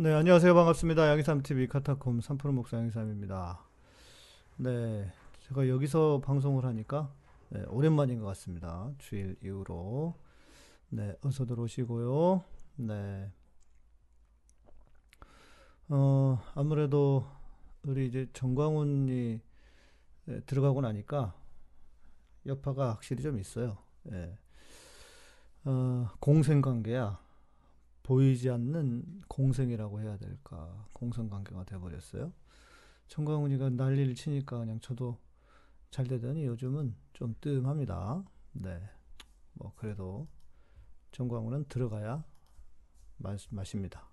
네, 안녕하세요. 반갑습니다. 양희삼TV 카타콤 3프로 목사 양희삼입니다. 네, 제가 여기서 방송을 하니까 네, 오랜만인 것 같습니다. 주일 이후로. 네, 어서 들어오시고요. 네. 어, 아무래도 우리 이제 정광훈이 네, 들어가고 나니까 여파가 확실히 좀 있어요. 예. 어, 공생 관계야. 보이지 않는 공생이라고 해야 될까. 공생관계가 돼버렸어요. 정광훈이가 난리를 치니까 그냥 저도 잘 되더니 요즘은 좀 뜸합니다. 네. 뭐, 그래도 정광훈은 들어가야 맛, 맛입니다.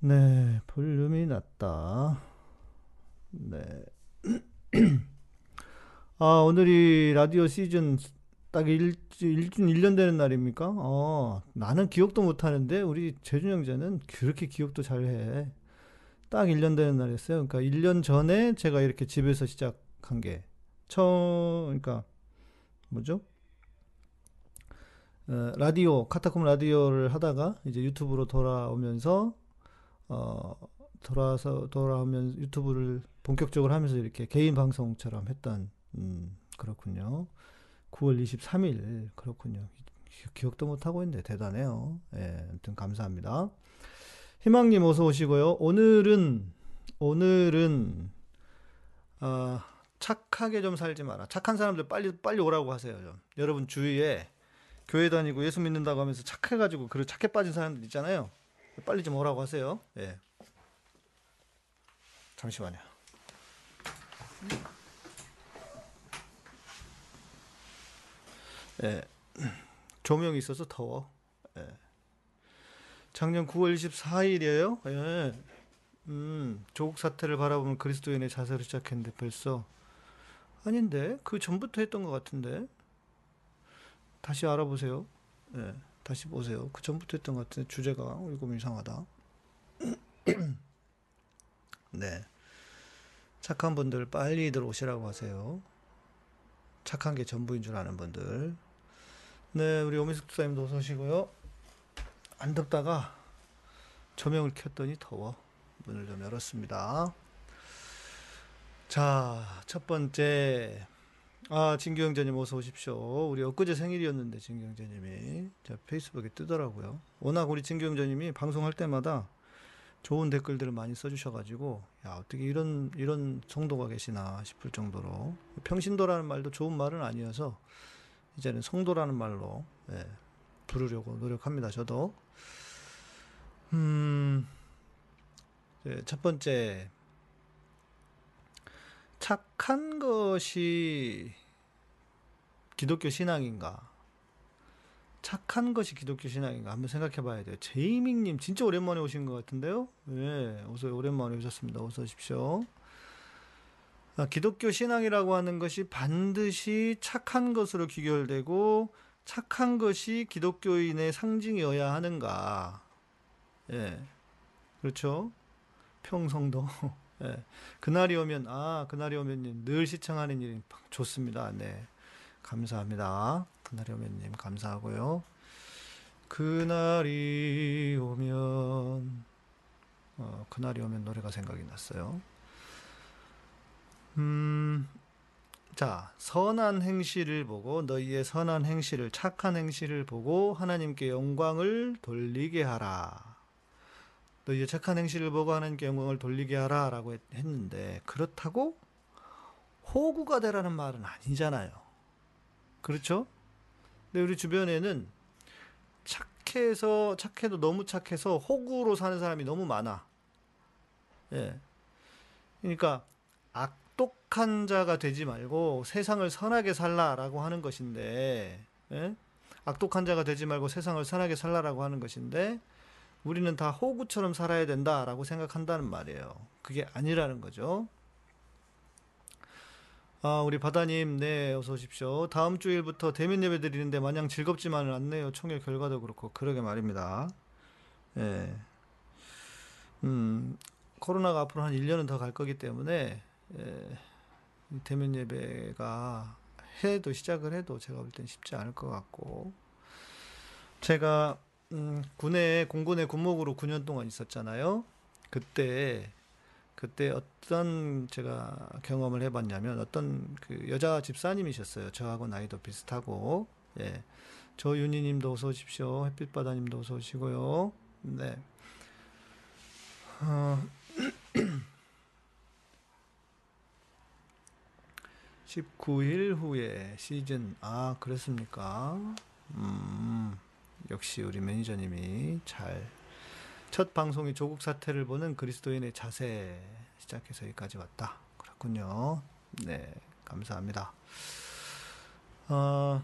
네, 볼륨이 낮다. 네. 아, 오늘이 라디오 시즌 딱 1, 1, 1년 되는 날입니까? 어, 나는 기억도 못 하는데, 우리 재준 형제는 그렇게 기억도 잘 해. 딱 1년 되는 날이었어요. 그러니까 1년 전에 제가 이렇게 집에서 시작한 게, 처음, 그러니까, 뭐죠? 어, 라디오, 카타콤 라디오를 하다가 이제 유튜브로 돌아오면서, 어, 돌아서, 돌아오면 유튜브를 본격적으로 하면서 이렇게 개인 방송처럼 했던, 음, 그렇군요. 9월 23일, 그렇군요. 기억도 못하고 있는데 대단해요. 예, 아무튼 감사합니다. 희망님 어서 오시고요. 오늘은, 오늘은, 아, 착하게 좀 살지 마라. 착한 사람들 빨리, 빨리 오라고 하세요. 좀. 여러분 주위에 교회 다니고 예수 믿는다고 하면서 착해가지고, 그리고 착해 빠진 사람들 있잖아요. 빨리 좀 오라고 하세요. 예. 잠시만요. 예. 조명이 있어서 더워. 예. 작년 9월 24일이에요. 예. 음, 조국 사태를 바라보면 그리스도인의 자세로 시작했는데 벌써 아닌데 그 전부터 했던 것 같은데 다시 알아보세요. 예, 다시 보세요. 그 전부터 했던 것 같은데 주제가 조금 이상하다. 네, 착한 분들 빨리 들어오시라고 하세요. 착한 게 전부인 줄 아는 분들. 네, 우리 오미숙 집사님도 어서 오시고요. 안 덥다가 조명을 켰더니 더워. 문을 좀 열었습니다. 자, 첫 번째. 아, 진규 형제님 어서 오십시오. 우리 엊그제 생일이었는데 진규 형제님이 제 페이스북에 뜨더라고요. 워낙 우리 진규 형제님이 방송할 때마다 좋은 댓글들을 많이 써주셔가지고 야 어떻게 이런 이런 성도가 계시나 싶을 정도로 평신도라는 말도 좋은 말은 아니어서 이제는 성도라는 말로 예, 부르려고 노력합니다. 저도 음, 네, 첫 번째 착한 것이 기독교 신앙인가? 착한 것이 기독교 신앙인가 한번 생각해 봐야 돼요. 제이밍님 진짜 오랜만에 오신 것 같은데요? 네, 어서 오랜만에 오셨습니다. 어서 오십시오. 아, 기독교 신앙이라고 하는 것이 반드시 착한 것으로 귀결되고 착한 것이 기독교인의 상징이어야 하는가? 예, 그렇죠. 평성도. 예, 그날이 오면 아 그날이 오면 늘 시청하는 일이 좋습니다. 네, 감사합니다. 그날이 오면 님 감사하고요. 그날이 오면 어, 그날이 오면 노래가 생각이 났어요. 음, 자 선한 행실을 보고 너희의 선한 행실을 착한 행실을 보고 하나님께 영광을 돌리게 하라. 너희의 착한 행실을 보고 하나님께 영광을 돌리게 하라라고 했는데 그렇다고 호구가 되라는 말은 아니잖아요. 그렇죠? 근데 우리 주변에는 착해서 착해도 너무 착해서 호구로 사는 사람이 너무 많아. 예. 그러니까 악 독한 자가 되지 말고 세상을 선하게 살라라고 하는 것인데, 예? 악독한 자가 되지 말고 세상을 선하게 살라라고 하는 것인데, 우리는 다 호구처럼 살아야 된다라고 생각한다는 말이에요. 그게 아니라는 거죠. 아, 우리 바다님, 네, 어서 오십시오. 다음 주일부터 대면 예배 드리는데 마냥 즐겁지만은 않네요. 총회 결과도 그렇고, 그러게 말입니다. 예. 음, 코로나가 앞으로 한 1년은 더 갈 거기 때문에, 예, 대면 예배가 해도, 시작을 해도 제가 볼 땐 쉽지 않을 것 같고, 제가 음, 군에 공군의 군목으로 9년 동안 있었잖아요. 그때 그때 어떤 제가 경험을 해봤냐면 어떤 그 여자 집사님이셨어요. 저하고 나이도 비슷하고 예. 조윤희님도 어서 오십시오. 햇빛바다님도 어서 오시고요. 네. 어, 19일 후에 시즌 아 그렇습니까? 음, 역시 우리 매니저님이 잘 첫 방송이 조국 사태를 보는 그리스도인의 자세 시작해서 여기까지 왔다. 그렇군요. 네, 감사합니다. 어,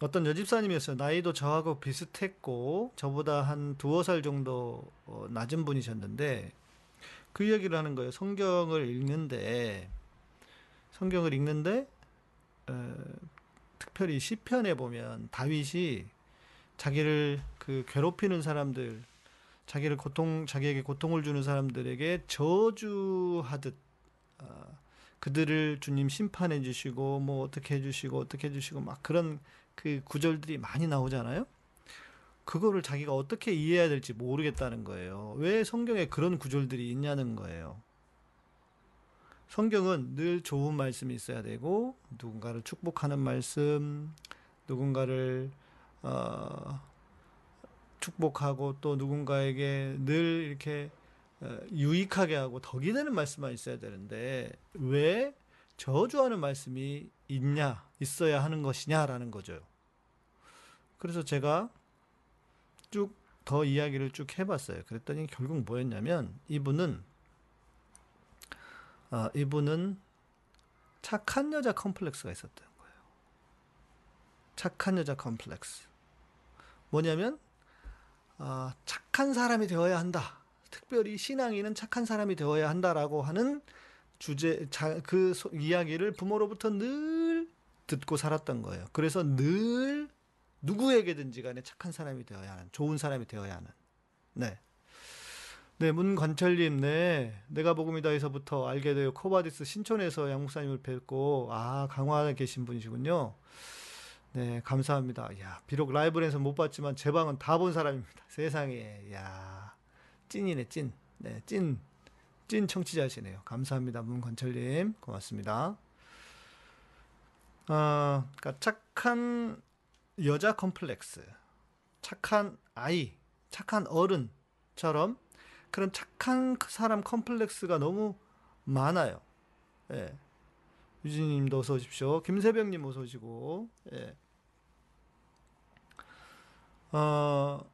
어떤 여집사님이었어요. 나이도 저하고 비슷했고 저보다 한 두어 살 정도 어, 낮은 분이셨는데 그 이야기를 하는 거예요. 성경을 읽는데 성경을 읽는데 어, 특별히 시편에 보면 다윗이 자기를 그 괴롭히는 사람들 자기를 고통 자기에게 고통을 주는 사람들에게 저주하듯 어, 그들을 주님 심판해 주시고 뭐 어떻게 해 주시고 어떻게 해 주시고 막 그런 그 구절들이 많이 나오잖아요. 그거를 자기가 어떻게 이해해야 될지 모르겠다는 거예요. 왜 성경에 그런 구절들이 있냐는 거예요. 성경은 늘 좋은 말씀이 있어야 되고 누군가를 축복하는 말씀, 누군가를 어, 축복하고 또 누군가에게 늘 이렇게 어, 유익하게 하고 덕이 되는 말씀만 있어야 되는데 왜 저주하는 말씀이 있냐 있어야 하는 것이냐라는 거죠. 그래서 제가 쭉 더 이야기를 쭉 해봤어요. 그랬더니 결국 뭐였냐면 이분은 어, 이분은 착한 여자 컴플렉스가 있었던 거예요. 착한 여자 컴플렉스. 뭐냐면 어, 착한 사람이 되어야 한다. 특별히 신앙인은 착한 사람이 되어야 한다라고 하는 주제 자, 그 소, 이야기를 부모로부터 늘 듣고 살았던 거예요. 그래서 늘 누구에게든지 간에 착한 사람이 되어야 하는 좋은 사람이 되어야 하는 네. 네, 문관철님, 네. 내가 복음이다에서부터 알게 되어 쿼바디스 신촌에서 양목사님을 뵙고, 아, 강화에 계신 분이시군요. 네, 감사합니다. 야, 비록 라이브에서 못 봤지만 재방은 다 본 사람입니다. 세상에, 야, 찐이네, 찐. 네, 찐, 찐 청취자시네요. 감사합니다. 문관철님. 고맙습니다. 어, 그러니까 착한 여자 컴플렉스, 착한 아이, 착한 어른처럼 그런 착한 사람 컴플렉스가 너무 많아요. 예. 유진님도 어서 오십시오. 김세병님 어서 오시고. 예. 어,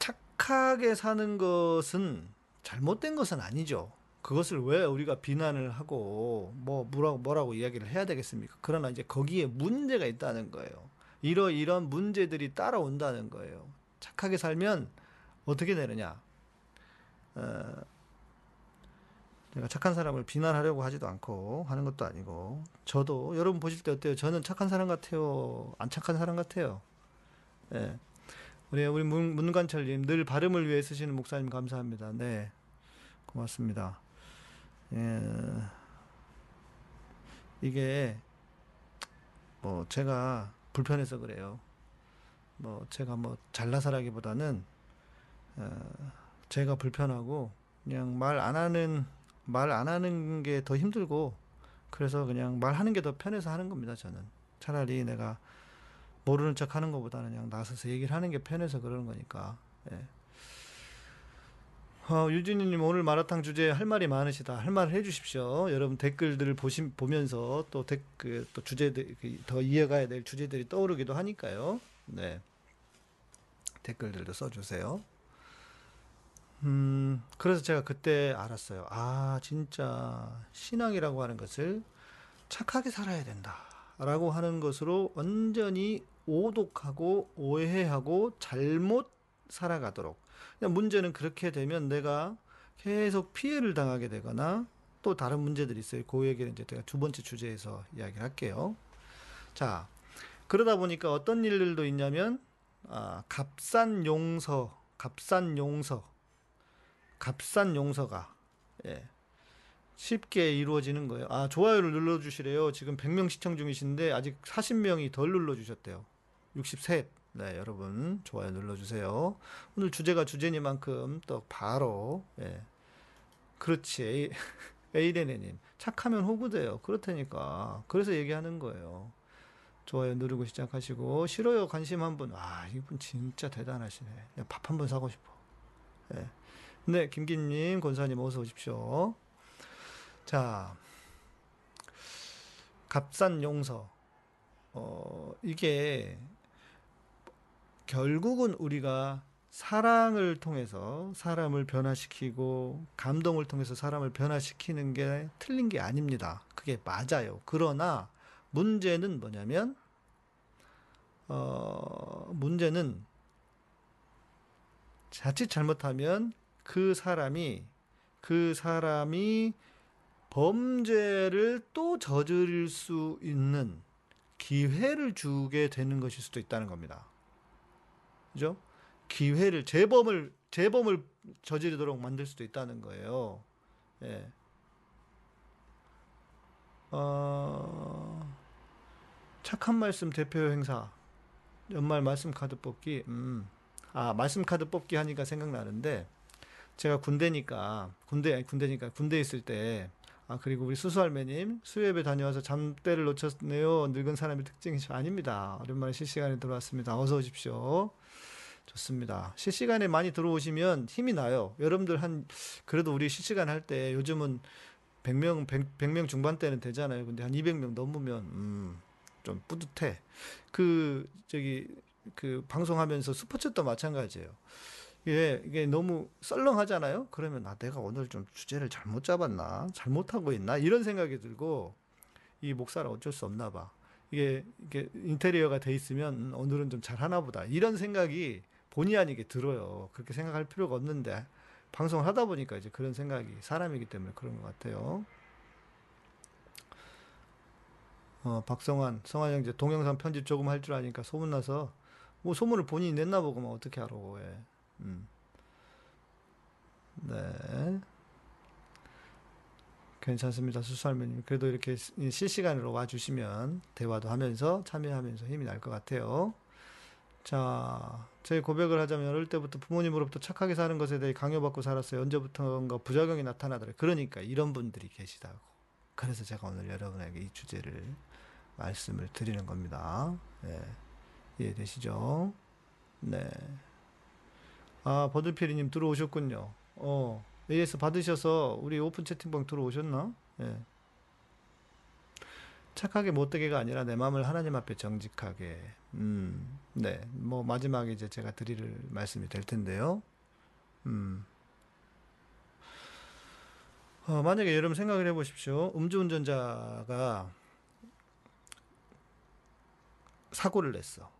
착하게 사는 것은 잘못된 것은 아니죠. 그것을 왜 우리가 비난을 하고 뭐 뭐라고 뭐라고 이야기를 해야 되겠습니까? 그러나 이제 거기에 문제가 있다는 거예요. 이러 이런 문제들이 따라온다는 거예요. 착하게 살면 어떻게 되느냐? 어, 내가 착한 사람을 비난하려고 하지도 않고 하는 것도 아니고 저도 여러분 보실 때 어때요? 저는 착한 사람 같아요? 안 착한 사람 같아요? 예. 우리 우리 문, 문관철님 늘 발음을 위해 쓰시는 목사님 감사합니다. 네, 고맙습니다. 예. 이게 뭐 제가 불편해서 그래요. 뭐 제가 뭐 잘나서라기보다는 어, 제가 불편하고 그냥 말 안 하는 말 안 하는 게 더 힘들고 그래서 그냥 말하는 게 더 편해서 하는 겁니다. 저는 차라리 내가 모르는 척 하는 것보다는 그냥 나서서 얘기를 하는 게 편해서 그러는 거니까. 예. 어, 유진이님 오늘 마라탕 주제 할 말이 많으시다. 할말 해주십시오. 여러분 댓글들을 보시, 보면서 또 댓글 또 주제들 그더 이어가야 될 주제들이 떠오르기도 하니까요. 네. 댓글들도 써주세요. 음, 그래서 제가 그때 알았어요. 아, 진짜 신앙이라고 하는 것을 착하게 살아야 된다. 라고 하는 것으로 완전히 오독하고 오해하고 잘못 살아가도록. 문제는 그렇게 되면 내가 계속 피해를 당하게 되거나 또 다른 문제들이 있어요. 그 얘기는 이제 제가 두 번째 주제에서 이야기를 할게요. 자, 그러다 보니까 어떤 일들도 있냐면, 아, 값싼 용서, 값싼 용서, 값싼 용서가, 예, 쉽게 이루어지는 거예요. 아, 좋아요를 눌러주시래요. 지금 100명 시청 중이신데 아직 40명이 덜 눌러주셨대요. 63. 네, 여러분 좋아요 눌러주세요. 오늘 주제가 주제니만큼 또 바로 예. 그렇지 에이레네님 착하면 호구돼요. 그렇다니까 그래서 얘기하는 거예요. 좋아요 누르고 시작하시고 싫어요 관심 한 분. 아 이분 진짜 대단하시네. 밥 한 번 사고 싶어. 예. 네 김기님 권사님 어서 오십시오. 자 값싼 용서. 어 이게 결국은 우리가 사랑을 통해서 사람을 변화시키고 감동을 통해서 사람을 변화시키는 게 틀린 게 아닙니다. 그게 맞아요. 그러나 문제는 뭐냐면 어 문제는 자칫 잘못하면 그 사람이 그 사람이 범죄를 또 저지를 수 있는 기회를 주게 되는 것일 수도 있다는 겁니다. 그죠? 기회를 재범을 재범을 저지르도록 만들 수도 있다는 거예요. 예. 어, 착한 말씀 대표 행사 연말 말씀 카드 뽑기. 음. 아, 말씀 카드 뽑기 하니까 생각나는데 제가 군대니까 군대 군대니까 군대 있을 때 아, 그리고 우리 수수할매님, 수협에 다녀와서 잠때를 놓쳤네요. 늙은 사람의 특징이 아닙니다. 오랜만에 실시간에 들어왔습니다. 어서 오십시오. 좋습니다. 실시간에 많이 들어오시면 힘이 나요. 여러분들 한, 그래도 우리 실시간 할 때 요즘은 100명, 100, 100명 중반대는 되잖아요. 근데 한 200명 넘으면, 음, 좀 뿌듯해. 그, 저기, 그, 방송하면서 스포츠도 마찬가지예요. 이게, 이게 너무 썰렁하잖아요? 그러면, 아, 내가 오늘 좀 주제를 잘못 잡았나? 잘못하고 있나? 이런 생각이 들고, 이 목사는 어쩔 수 없나 봐. 이게, 이게 인테리어가 돼 있으면, 음, 오늘은 좀 잘하나 보다. 이런 생각이 본의 아니게 들어요. 그렇게 생각할 필요가 없는데 방송을 하다 보니까 이제 그런 생각이 사람이기 때문에 그런 것 같아요. 어, 박성환, 성환 형제 동영상 편집 조금 할 줄 아니까 소문나서 뭐 소문을 본인이 냈나 보고 막 어떻게 알아? 왜? 음. 네. 괜찮습니다. 수수할머님. 그래도 이렇게 실시간으로 와주시면 대화도 하면서 참여하면서 힘이 날 것 같아요. 자, 제 고백을 하자면 어릴 때부터 부모님으로부터 착하게 사는 것에 대해 강요받고 살았어요. 언제부턴가 부작용이 나타나더래. 그러니까 이런 분들이 계시다고. 그래서 제가 오늘 여러분에게 이 주제를 말씀을 드리는 겁니다. 네. 이해되시죠? 네. 아, 버들피리님 들어오셨군요. 어, AS 받으셔서 우리 오픈 채팅방 들어오셨나? 예. 네. 착하게 못되게가 아니라 내 마음을 하나님 앞에 정직하게. 음, 네. 뭐, 마지막에 이제 제가 드릴 말씀이 될 텐데요. 음. 어, 만약에 여러분 생각을 해 보십시오. 음주운전자가 사고를 냈어.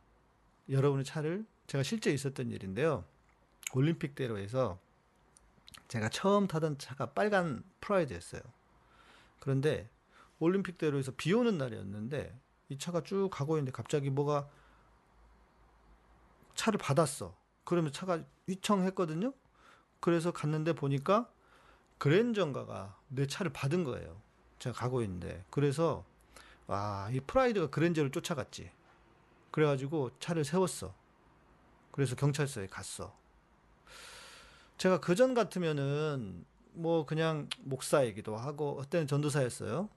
여러분의 차를, 제가 실제 있었던 일인데요. 올림픽 대로에서 제가 처음 타던 차가 빨간 프라이드였어요. 그런데 올림픽 대로에서 비 오는 날이었는데 이 차가 쭉 가고 있는데 갑자기 뭐가 차를 받았어. 그러면 차가 휘청했거든요. 그래서 갔는데 보니까 그랜저인가가 내 차를 받은 거예요. 제가 가고 있는데. 그래서 아, 이 프라이드가 그랜저를 쫓아갔지. 그래가지고 차를 세웠어. 그래서 경찰서에 갔어. 제가 그 전 같으면은 뭐 그냥 목사이기도 하고 그때는 전도사였어요.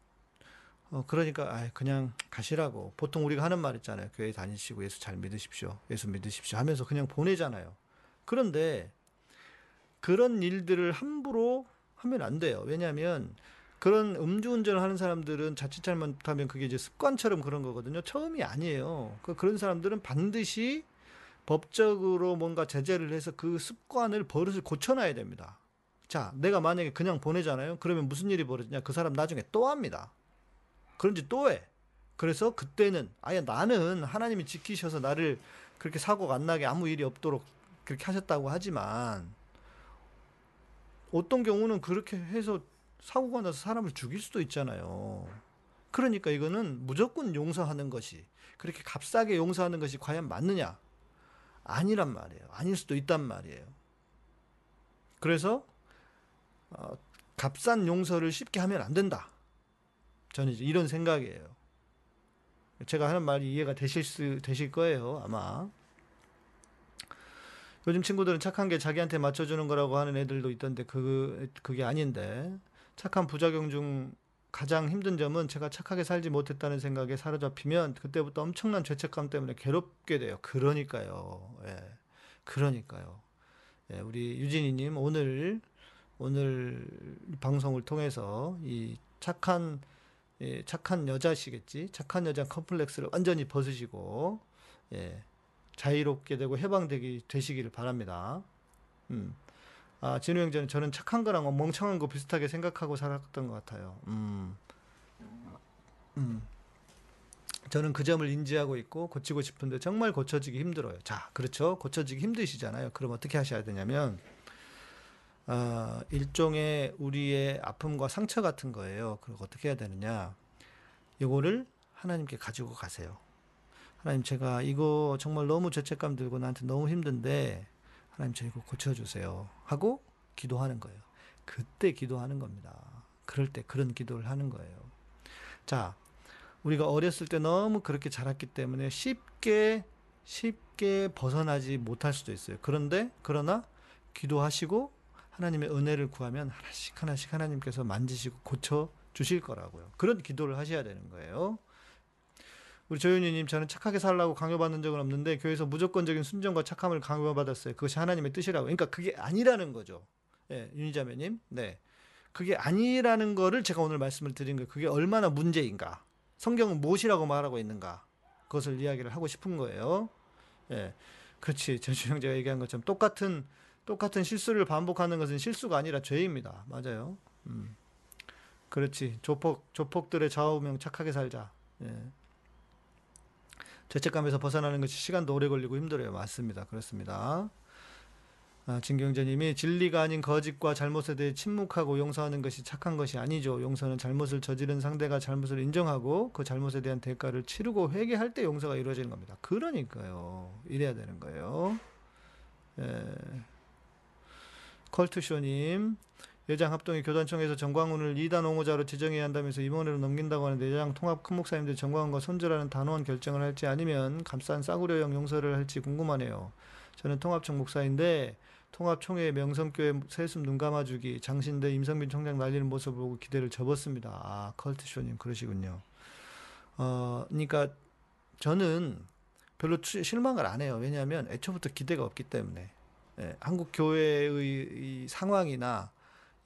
어, 그러니까, 아 그냥 가시라고. 보통 우리가 하는 말 있잖아요. 교회 다니시고 예수 잘 믿으십시오. 예수 믿으십시오. 하면서 그냥 보내잖아요. 그런데 그런 일들을 함부로 하면 안 돼요. 왜냐하면 그런 음주운전을 하는 사람들은 자칫 잘못하면 그게 이제 습관처럼 그런 거거든요. 처음이 아니에요. 그 그런 사람들은 반드시 법적으로 뭔가 제재를 해서 그 습관을 버릇을 고쳐놔야 됩니다. 자, 내가 만약에 그냥 보내잖아요. 그러면 무슨 일이 벌어지냐? 그 사람 나중에 또 합니다. 그런지 또 해. 그래서 그때는 아예 나는 하나님이 지키셔서 나를 그렇게 사고가 안 나게 아무 일이 없도록 그렇게 하셨다고 하지만 어떤 경우는 그렇게 해서 사고가 나서 사람을 죽일 수도 있잖아요. 그러니까 이거는 무조건 용서하는 것이 그렇게 값싸게 용서하는 것이 과연 맞느냐? 아니란 말이에요. 아닐 수도 있단 말이에요. 그래서 어, 값싼 용서를 쉽게 하면 안 된다. 저는 이제 이런 생각이에요. 제가 하는 말이 이해가 되실 수 되실 거예요 아마. 요즘 친구들은 착한 게 자기한테 맞춰주는 거라고 하는 애들도 있던데 그 그게 아닌데 착한 부작용 중 가장 힘든 점은 제가 착하게 살지 못했다는 생각에 사로잡히면 그때부터 엄청난 죄책감 때문에 괴롭게 돼요. 그러니까요. 예. 그러니까요. 예, 우리 유진이님 오늘 오늘 방송을 통해서 이 착한 예, 착한 여자시겠지 착한 여자 컴플렉스를 완전히 벗으시고 예, 자유롭게 되고 해방되기 되시기를 바랍니다. 음. 아, 진우 형제는 저는 착한 거랑 멍청한 거 비슷하게 생각하고 살았던 것 같아요. 음. 음. 저는 그 점을 인지하고 있고 고치고 싶은데 정말 고쳐지기 힘들어요. 자, 그렇죠. 고쳐지기 힘드시잖아요. 그럼 어떻게 하셔야 되냐면, 어, 일종의 우리의 아픔과 상처 같은 거예요. 그리고 어떻게 해야 되느냐. 이거를 하나님께 가지고 가세요. 하나님, 제가 이거 정말 너무 죄책감 들고 나한테 너무 힘든데, 하나님, 저 이거 고쳐주세요. 하고 기도하는 거예요. 그때 기도하는 겁니다. 그럴 때 그런 기도를 하는 거예요. 자, 우리가 어렸을 때 너무 그렇게 자랐기 때문에 쉽게 쉽게 벗어나지 못할 수도 있어요. 그런데 그러나 기도하시고 하나님의 은혜를 구하면 하나씩 하나씩 하나님께서 만지시고 고쳐 주실 거라고요. 그런 기도를 하셔야 되는 거예요. 우리 조윤희님 저는 착하게 살라고 강요받는 적은 없는데 교회에서 무조건적인 순종과 착함을 강요받았어요. 그것이 하나님의 뜻이라고. 그러니까 그게 아니라는 거죠. 예, 윤희자매님. 네. 그게 아니라는 거를 제가 오늘 말씀을 드린 거예요. 그게 얼마나 문제인가. 성경은 무엇이라고 말하고 있는가. 그것을 이야기를 하고 싶은 거예요. 예. 그렇지. 제주 형제가 얘기한 것처럼 똑같은 똑같은 실수를 반복하는 것은 실수가 아니라 죄입니다. 맞아요. 음. 그렇지. 조폭 조폭들의 좌우명 착하게 살자. 예. 죄책감에서 벗어나는 것이 시간도 오래 걸리고 힘들어요. 맞습니다. 그렇습니다. 아, 진경재님이 진리가 아닌 거짓과 잘못에 대해 침묵하고 용서하는 것이 착한 것이 아니죠. 용서는 잘못을 저지른 상대가 잘못을 인정하고 그 잘못에 대한 대가를 치르고 회개할 때 용서가 이루어지는 겁니다. 그러니까요. 이래야 되는 거예요. 예. 컬투쇼님, 예장 합동이 교단청에서 정광훈을 2단 옹호자로 지정해야 한다면서 임원회로 넘긴다고 하는데 예장 통합 큰 목사님들 정광훈과 손절하는 단호한 결정을 할지 아니면 감싼 싸구려형 용서를 할지 궁금하네요. 저는 통합청 목사인데 통합총회 명성교회 세습 눈 감아주기 장신대 임성빈 총장 날리는 모습을 보고 기대를 접었습니다. 아 컬트쇼님 그러시군요. 어, 그러니까 저는 별로 실망을 안 해요. 왜냐하면 애초부터 기대가 없기 때문에 예, 한국 교회의 상황이나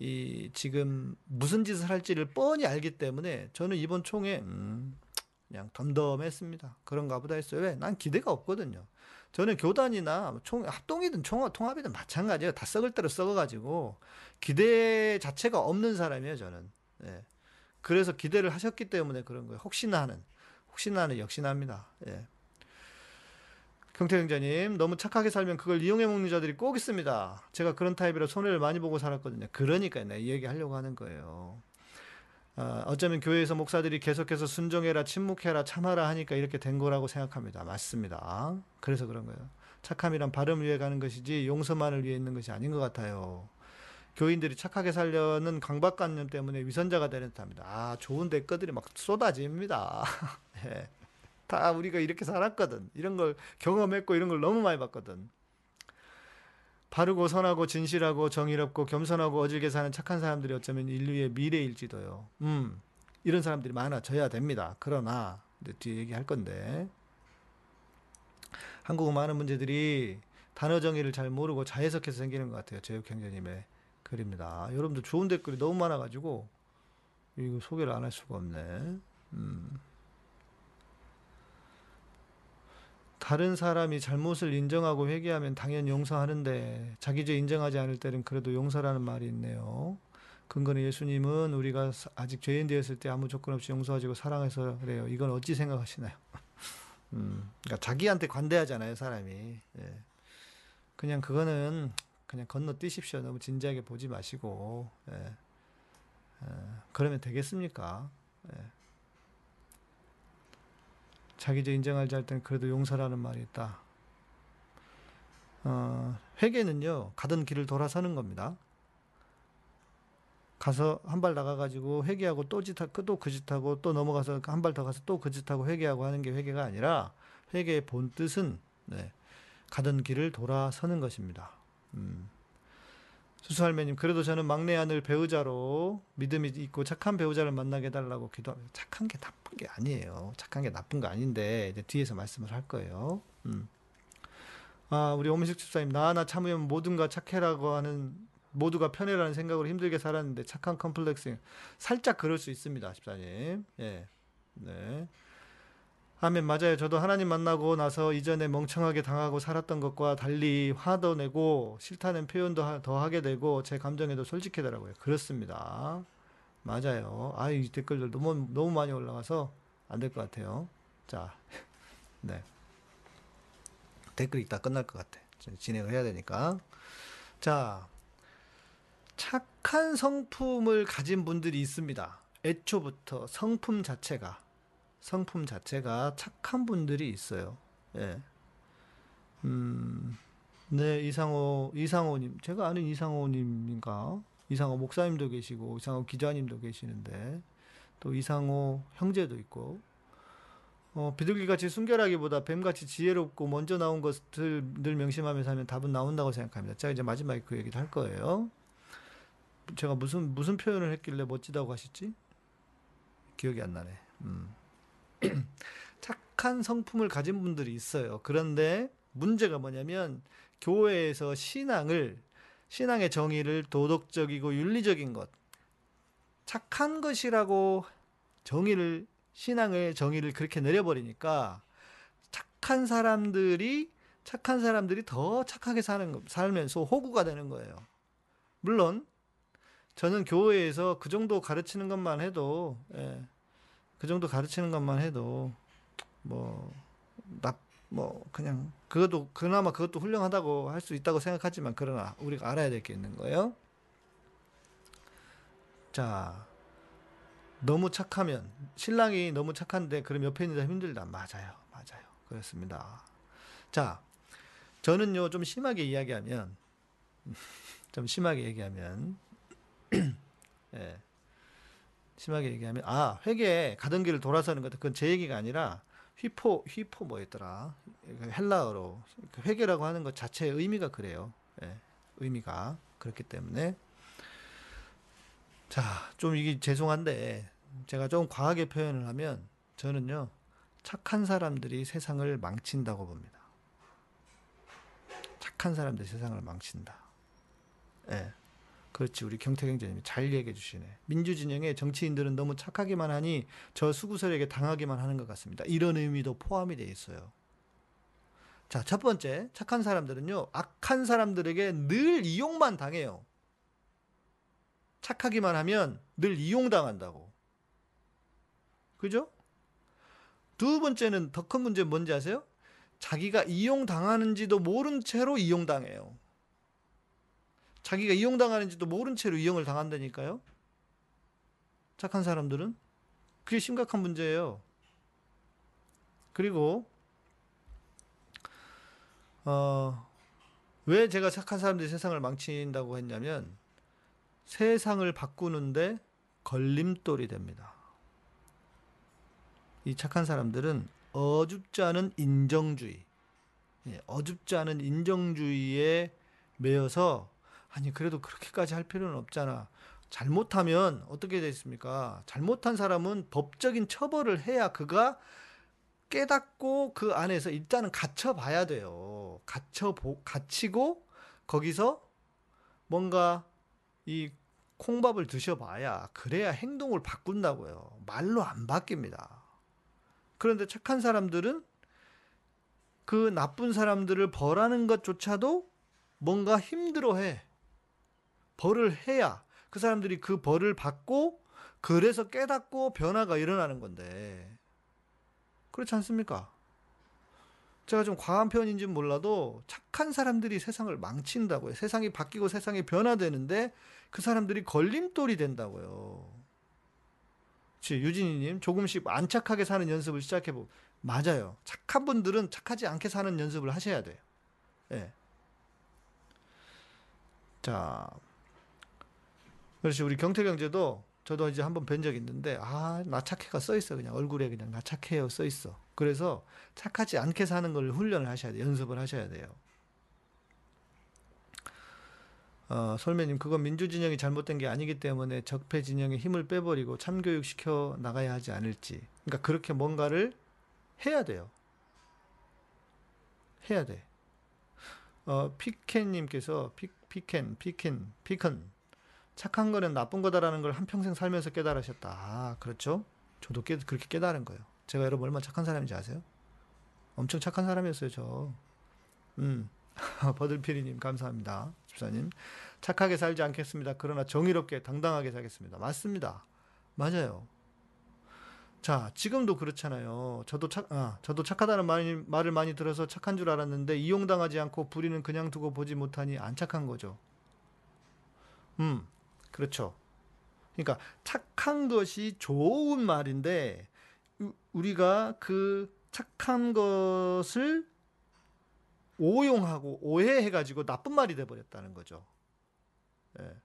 이 지금 무슨 짓을 할지를 뻔히 알기 때문에 저는 이번 총회 음, 그냥 덤덤했습니다. 그런가 보다 했어요. 왜? 난 기대가 없거든요. 저는 교단이나 총 합동이든 총합 통합이든 마찬가지예요. 다 썩을 대로 썩어가지고 기대 자체가 없는 사람이에요. 저는. 예. 그래서 기대를 하셨기 때문에 그런 거예요. 혹시나 하는 혹시나 하는 역시나합니다. 예. 경태형자님 너무 착하게 살면 그걸 이용해 먹는 자들이 꼭 있습니다. 제가 그런 타입이라 손해를 많이 보고 살았거든요. 그러니까 내가 이 얘기 하려고 하는 거예요. 어, 어쩌면 교회에서 목사들이 계속해서 순종해라, 침묵해라, 참아라 하니까 이렇게 된 거라고 생각합니다. 맞습니다. 그래서 그런 거예요. 착함이란 발음을 위해 가는 것이지 용서만을 위해 있는 것이 아닌 것 같아요. 교인들이 착하게 살려는 강박관념 때문에 위선자가 되는 듯합니다. 아, 좋은 댓글들이 막 쏟아집니다. 예. 다 우리가 이렇게 살았거든. 이런 걸 경험했고 이런 걸 너무 많이 봤거든. 바르고 선하고 진실하고 정의롭고 겸손하고 어질게 사는 착한 사람들이 어쩌면 인류의 미래일지도요. 음, 이런 사람들이 많아져야 됩니다. 그러나 뒤에 얘기할 건데 한국은 많은 문제들이 단어 정의를 잘 모르고 자해석해서 생기는 것 같아요. 제육행자님의 글입니다. 여러분들 좋은 댓글이 너무 많아가지고 이거 소개를 안 할 수가 없네. 음. 다른 사람이 잘못을 인정하고 회개하면 당연히 용서하는데 자기 죄 인정하지 않을 때는 그래도 용서라는 말이 있네요. 근거는 예수님은 우리가 아직 죄인 되었을 때 아무 조건 없이 용서하고 사랑해서 그래요. 이건 어찌 생각하시나요? 음, 그러니까 자기한테 관대하잖아요, 사람이. 예. 그냥 그거는 그냥 건너뛰십시오. 너무 진지하게 보지 마시고. 예. 예. 그러면 되겠습니까? 예. 자기 죄 인정하지 할 때는 그래도 용서라는 말이 있다. 어, 회개는요, 가던 길을 돌아서는 겁니다. 가서 한 발 나가가지고 회개하고 또 짓하 또그 짓하고 또 넘어가서 한 발 더 가서 또 그 짓하고 회개하고 하는 게 회개가 아니라 회개의 본 뜻은 네, 가던 길을 돌아서는 것입니다. 음. 수수할매님 그래도 저는 막내 아들 배우자로 믿음이 있고 착한 배우자를 만나게 해달라고 기도합니다. 착한 게 나쁜 게 아니에요. 착한 게 나쁜 거 아닌데 이제 뒤에서 말씀을 할 거예요. 음. 아 우리 오미식 집사님 나 하나 참으면 모든가 착해라고 하는 모두가 편해라는 생각으로 힘들게 살았는데 착한 컴플렉스 살짝 그럴 수 있습니다, 집사님. 예, 네. 아멘 맞아요. 저도 하나님 만나고 나서 이전에 멍청하게 당하고 살았던 것과 달리 화도 내고 싫다는 표현도 더 하게 되고 제 감정에도 솔직해더라고요. 그렇습니다. 맞아요. 아, 이 댓글들 너무 너무 많이 올라가서 안 될 것 같아요. 자, 네. 댓글 읽다 끝날 것 같아. 진행을 해야 되니까. 자, 착한 성품을 가진 분들이 있습니다. 애초부터 성품 자체가 성품 자체가 착한 분들이 있어요. 예. 음, 네, 이상호, 이상호님. 제가 아는 이상호님인가? 이상호 목사님도 계시고, 이상호 기자님도 계시는데, 또 이상호 형제도 있고, 어, 비둘기같이 순결하기보다 뱀같이 지혜롭고 먼저 나온 것들 늘 명심하면서 하면 답은 나온다고 생각합니다. 제가 이제 마지막에 그 얘기를 할 거예요. 제가 무슨, 무슨 표현을 했길래 멋지다고 하셨지? 기억이 안 나네. 음. 착한 성품을 가진 분들이 있어요. 그런데 문제가 뭐냐면 교회에서 신앙을 신앙의 정의를 도덕적이고 윤리적인 것 착한 것이라고 정의를 신앙의 정의를 그렇게 내려버리니까 착한 사람들이 착한 사람들이 더 착하게 사는 살면서 호구가 되는 거예요. 물론 저는 교회에서 그 정도 가르치는 것만 해도 예, 그 정도 가르치는 것만 해도 뭐, 나, 뭐, 그냥, 그것도, 그나마 그것도 훌륭하다고 할 수 있다고 생각하지만, 그러나 우리가 알아야 될 게 있는 거예요. 자, 너무 착하면, 신랑이 너무 착한데, 그럼 옆에 있는 사람 힘들다. 맞아요. 맞아요. 그렇습니다. 자, 저는요, 좀 심하게 이야기하면, 좀 심하게 얘기하면, 예. 심하게 얘기하면 아 회계 가던 길을 돌아서는 것도 그건 제 얘기가 아니라 휘포 휘포 뭐였더라 헬라어로 그 회계라고 하는 것 자체의 의미가 그래요. 예, 의미가 그렇기 때문에 자 좀 이게 죄송한데 제가 좀 과하게 표현을 하면 저는요 착한 사람들이 세상을 망친다고 봅니다. 착한 사람들이 세상을 망친다. 예. 그렇지 우리 경태경제님이 잘 얘기해 주시네. 민주진영의 정치인들은 너무 착하기만 하니 저 수구설에게 당하기만 하는 것 같습니다. 이런 의미도 포함이 되어 있어요. 자, 첫 번째 착한 사람들은요 악한 사람들에게 늘 이용만 당해요. 착하기만 하면 늘 이용당한다고. 그죠? 두 번째는 더 큰 문제 뭔지 아세요? 자기가 이용당하는지도 모른 채로 이용당해요. 자기가 이용당하는지도 모른 채로 이용을 당한다니까요. 착한 사람들은 그게 심각한 문제예요. 그리고 어, 왜 제가 착한 사람들이 세상을 망친다고 했냐면 세상을 바꾸는데 걸림돌이 됩니다. 이 착한 사람들은 어줍지 않은 인정주의, 예, 어줍지 않은 인정주의에 매여서 아니 그래도 그렇게까지 할 필요는 없잖아. 잘못하면 어떻게 되겠습니까? 잘못한 사람은 법적인 처벌을 해야 그가 깨닫고 그 안에서 일단은 갇혀 봐야 돼요. 갇혀 보, 갇히고 거기서 뭔가 이 콩밥을 드셔봐야 그래야 행동을 바꾼다고요. 말로 안 바뀝니다. 그런데 착한 사람들은 그 나쁜 사람들을 벌하는 것조차도 뭔가 힘들어해. 벌을 해야 그 사람들이 그 벌을 받고 그래서 깨닫고 변화가 일어나는 건데 그렇지 않습니까? 제가 좀 과한 표현인지는 몰라도 착한 사람들이 세상을 망친다고요. 세상이 바뀌고 세상이 변화되는데 그 사람들이 걸림돌이 된다고요. 유진이님 조금씩 안 착하게 사는 연습을 시작해 보. 맞아요. 착한 분들은 착하지 않게 사는 연습을 하셔야 돼요. 예. 자, 그렇지 우리 경태경제도 저도 이제 한번 뵌 적 있는데 아 나 착해가 써 있어 그냥 얼굴에 그냥 나 착해요 써 있어. 그래서 착하지 않게 사는 걸 훈련을 하셔야 돼요. 연습을 하셔야 돼요. 어, 설매님 그건 민주진영이 잘못된 게 아니기 때문에 적폐 진영의 힘을 빼버리고 참교육 시켜 나가야 하지 않을지. 그러니까 그렇게 뭔가를 해야 돼요. 해야 돼. 어, 피켄님께서 피, 피켄, 피켄, 피컨 착한 거는 나쁜 거다라는 걸 한평생 살면서 깨달으셨다. 아, 그렇죠? 저도 깨, 그렇게 깨달은 거예요. 제가 여러분 얼마나 착한 사람인지 아세요? 엄청 착한 사람이었어요, 저. 음. 버들피리님, 감사합니다. 집사님. 착하게 살지 않겠습니다. 그러나 정의롭게 당당하게 살겠습니다. 맞습니다. 맞아요. 자, 지금도 그렇잖아요. 저도 착, 아, 저도 착하다는 말, 말을 많이 들어서 착한 줄 알았는데 이용당하지 않고 불의는 그냥 두고 보지 못하니 안 착한 거죠. 음, 그렇죠. 그러니까 착한 것이 좋은 말인데 우- 우리가 그 착한 것을 오용하고 오해해가지고 나쁜 말이 돼버렸다는 거죠. 예.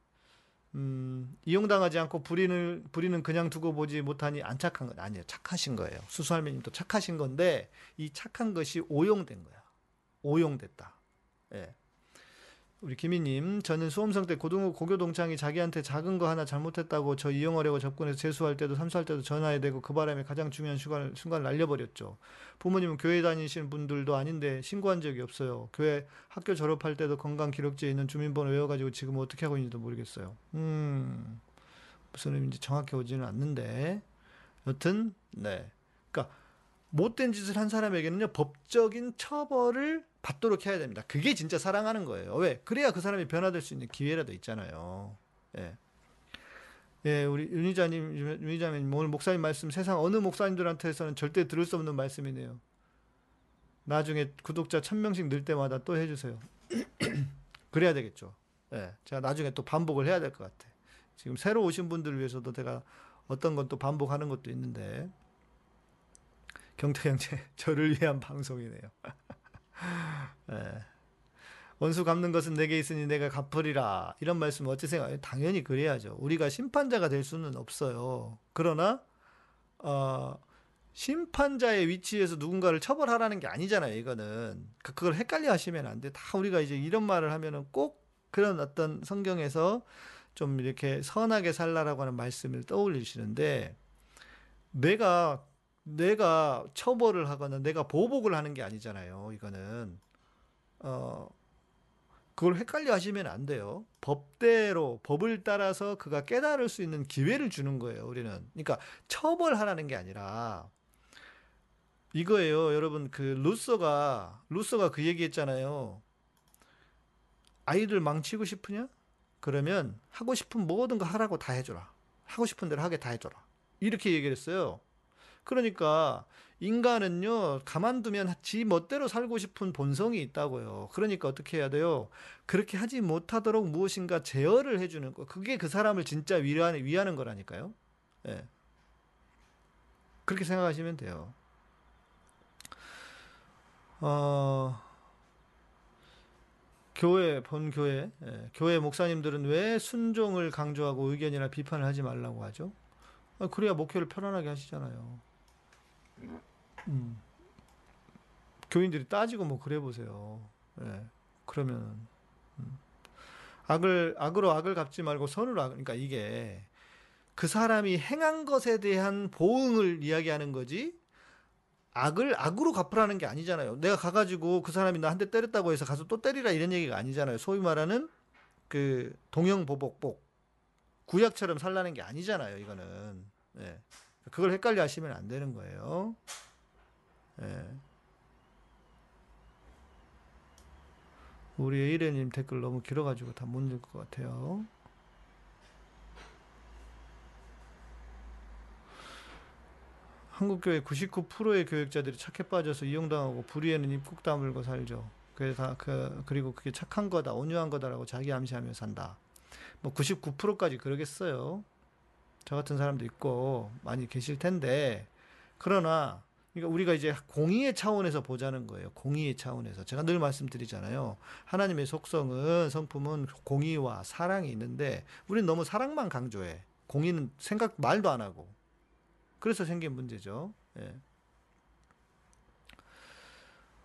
음, 이용당하지 않고 불의는, 불의는 그냥 두고 보지 못하니 안 착한 건 아니에요. 착하신 거예요. 수수할매님도 착하신 건데, 이 착한 것이 오용된 거야. 오용됐다. 예. 우리 김희님, 저는 수험생 때 고등, 고교 동창이 자기한테 작은 거 하나 잘못했다고 저 이용하려고 접근해서 재수할 때도 삼수할 때도 전화해 대고 그 바람에 가장 중요한 순간, 순간 날려버렸죠. 부모님은 교회 다니시는 분들도 아닌데 신고한 적이 없어요. 교회 학교 졸업할 때도 건강 기록지에 있는 주민번호 외워가지고 지금 어떻게 하고 있는지도 모르겠어요. 음, 무슨 의미인지 정확히 오지는 않는데, 여튼, 네. 그러니까, 못된 짓을 한 사람에게는요, 법적인 처벌을 받도록 해야 됩니다. 그게 진짜 사랑하는 거예요. 왜? 그래야 그 사람이 변화될 수 있는 기회라도 있잖아요. 예. 예, 우리 윤희자님, 윤희자님, 오늘 목사님 말씀 세상 어느 목사님들한테서는 절대 들을 수 없는 말씀이네요. 나중에 구독자 천명씩 늘 때마다 또 해주세요. 그래야 되겠죠. 예, 제가 나중에 또 반복을 해야 될 것 같아. 지금 새로 오신 분들을 위해서도 제가 어떤 건 또 반복하는 것도 있는데, 경태형제, 저를 위한 방송이네요. 예. 원수 갚는 것은 내게 있으니 내가 갚으리라. 이런 말씀 어찌 생각해요? 당연히 그래야죠. 우리가 심판자가 될 수는 없어요. 그러나, 어, 심판자의 위치에서 누군가를 처벌하라는 게 아니잖아요, 이거는. 그- 그걸 헷갈려 하시면 안 돼. 다 우리가 이제 이런 말을 하면은 꼭 그런 어떤 성경에서 좀 이렇게 선하게 살라라고 하는 말씀을 떠올리시는데, 내가, 내가 처벌을 하거나 내가 보복을 하는 게 아니잖아요, 이거는. 어, 그걸 헷갈려 하시면 안 돼요. 법대로, 법을 따라서 그가 깨달을 수 있는 기회를 주는 거예요, 우리는. 그러니까 처벌하라는 게 아니라, 이거예요. 여러분, 그, 루소가, 루소가 그 얘기 했잖아요. 아이들 망치고 싶으냐? 그러면 하고 싶은 모든 거 하라고 다 해줘라. 하고 싶은 대로 하게 다 해줘라. 이렇게 얘기를 했어요. 그러니까, 인간은요, 가만두면 지 멋대로 살고 싶은 본성이 있다고요. 그러니까 어떻게 해야 돼요? 그렇게 하지 못하도록 무엇인가 제어를 해주는 거. 그게 그 사람을 진짜 위하는, 위하는 거라니까요. 예. 그렇게 생각하시면 돼요. 어, 교회, 본교회, 예, 교회 목사님들은 왜 순종을 강조하고 의견이나 비판을 하지 말라고 하죠? 아, 그래야 목회를 편안하게 하시잖아요. 음. 교인들이 따지고 뭐 그래 보세요. 예. 그러면은 음. 악을 악으로 악을 갚지 말고 선으로 악 그러니까 이게 그 사람이 행한 것에 대한 보응을 이야기하는 거지 악을 악으로 갚으라는 게 아니잖아요. 내가 가가지고 그 사람이 나 한 대 때렸다고 해서 가서 또 때리라 이런 얘기가 아니잖아요. 소위 말하는 그 동영보복복 구약처럼 살라는 게 아니잖아요. 이거는 예. 그걸 헷갈려 하시면 안 되는 거예요. 예. 우리 에이레님 댓글 너무 길어가지고 다 못 읽을 것 같아요. 한국교회 99%의 교육자들이 착해 빠져서 이용당하고 불의에는 입국 다물고 살죠. 그래서 다 그, 그리고 그게 착한 거다, 온유한 거다라고 자기 암시하며 산다. 뭐 99%까지 그러겠어요. 저 같은 사람도 있고 많이 계실 텐데, 그러나 그러니까 우리가 이제 공의의 차원에서 보자는 거예요. 공의의 차원에서. 제가 늘 말씀드리잖아요. 하나님의 속성은 성품은 공의와 사랑이 있는데 우리는 너무 사랑만 강조해. 공의는 생각 말도 안 하고. 그래서 생긴 문제죠. 예.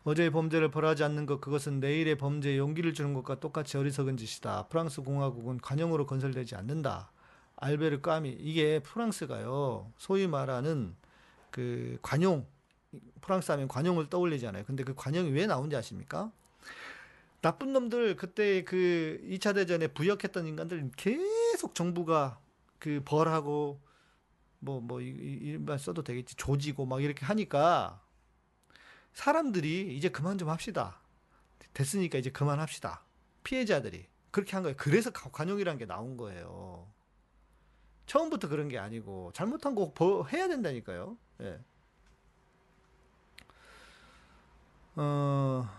어제의 범죄를 벌하지 않는 것 그것은 내일의 범죄에 용기를 주는 것과 똑같이 어리석은 짓이다. 프랑스 공화국은 관용으로 건설되지 않는다. 알베르 까미 이게 프랑스가요. 소위 말하는 그 관용 프랑스 하면 관용을 떠올리잖아요. 근데 그 관용이 왜 나온지 아십니까? 나쁜 놈들 그때 그 2차 대전에 부역했던 인간들 계속 정부가 그 벌하고 뭐뭐 이말 써도 되겠지 조지고 막 이렇게 하니까 사람들이 이제 그만 좀 합시다. 됐으니까 이제 그만합시다. 피해자들이 그렇게 한 거예요. 그래서 관용이라는 게 나온 거예요. 처음부터 그런 게 아니고 잘못한 거 해야 된다니까요. 예. 어,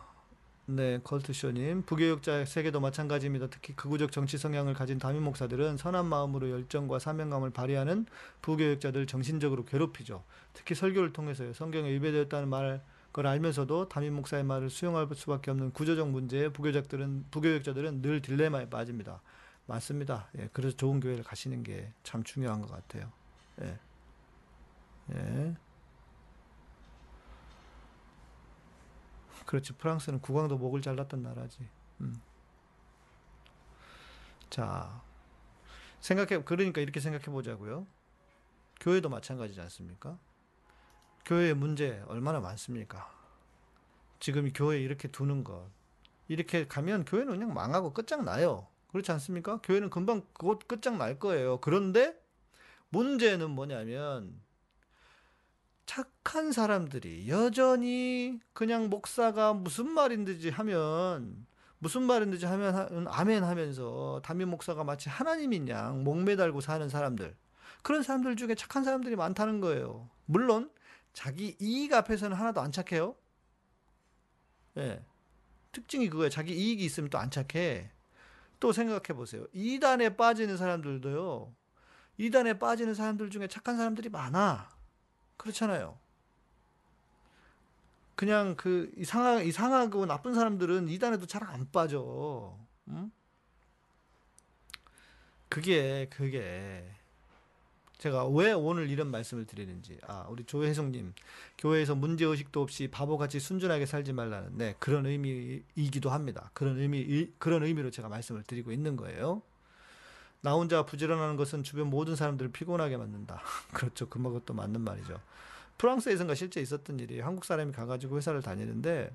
네, 컬트쇼님. 부교육자 세계도 마찬가지입니다. 특히 극우적 정치 성향을 가진 담임 목사들은 선한 마음으로 열정과 사명감을 발휘하는 부교육자들 정신적으로 괴롭히죠. 특히 설교를 통해서요. 성경에 위배되었다는 말, 걸 알면서도 담임 목사의 말을 수용할 수밖에 없는 구조적 문제에 부교육자들은, 부교육자들은 늘 딜레마에 빠집니다. 맞습니다. 예, 그래서 좋은 교회를 가시는 게 참 중요한 것 같아요. 예. 예. 그렇지. 프랑스는 국왕도 목을 잘랐던 나라지. 음. 자, 생각해, 그러니까 이렇게 생각해 보자고요. 교회도 마찬가지지 않습니까? 교회의 문제 얼마나 많습니까? 지금 교회 이렇게 두는 것. 이렇게 가면 교회는 그냥 망하고 끝장나요. 그렇지 않습니까? 교회는 금방 곧 끝장날 거예요. 그런데 문제는 뭐냐면 착한 사람들이 여전히 그냥 목사가 무슨 말인지 하면 무슨 말인지 하면 아멘 하면서 담임 목사가 마치 하나님인 양 목매달고 사는 사람들 그런 사람들 중에 착한 사람들이 많다는 거예요. 물론 자기 이익 앞에서는 하나도 안 착해요. 예. 특징이 그거예요. 자기 이익이 있으면 또 안 착해. 또 생각해 보세요. 이단에 빠지는 사람들도요. 이단에 빠지는 사람들 중에 착한 사람들이 많아. 그렇잖아요. 그냥 그 이상하, 이상하고 나쁜 사람들은 이단에도 잘 안 빠져. 응? 그게, 그게. 제가 왜 오늘 이런 말씀을 드리는지. 아, 우리 조혜성님. 교회에서 문제 의식도 없이 바보같이 순전하게 살지 말라는, 네, 그런 의미이기도 합니다. 그런 의미, 그런 의미로 제가 말씀을 드리고 있는 거예요. 나 혼자 부지런하는 것은 주변 모든 사람들을 피곤하게 만든다. 그렇죠. 그것도 맞는 말이죠. 프랑스에선가 실제 있었던 일이에요. 한국 사람이 가가지고 회사를 다니는데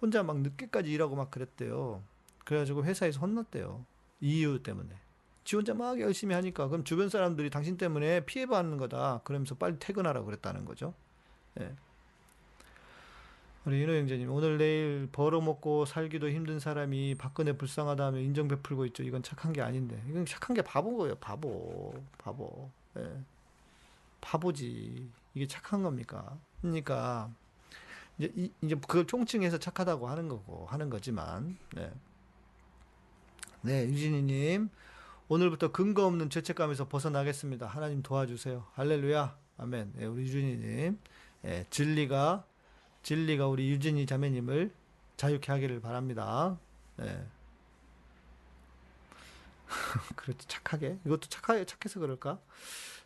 혼자 막 늦게까지 일하고 막 그랬대요. 그래가지고 회사에서 혼났대요. 이유 때문에. 지 혼자 막 열심히 하니까 그럼 주변 사람들이 당신 때문에 피해받는 거다. 그러면서 빨리 퇴근하라고 그랬다는 거죠. 예. 우리 인호 형제님 오늘 내일 벌어먹고 살기도 힘든 사람이 박근혜 불쌍하다 하면 인정 베풀고 있죠. 이건 착한 게 아닌데 이건 착한 게 바본 거예요. 바보, 바보. 예. 바보지. 이게 착한 겁니까? 그러니까 이제 이, 이제 그걸 총칭해서 착하다고 하는 거고 하는 거지만 네. 네, 유진이님 오늘부터 근거 없는 죄책감에서 벗어나겠습니다. 하나님 도와주세요. 할렐루야. 아멘. 네, 우리 유진이님 네, 진리가 진리가 우리 유진이 자매님을 자유케 하기를 바랍니다. 네. 그렇지 착하게 이것도 착하게 착해서 그럴까?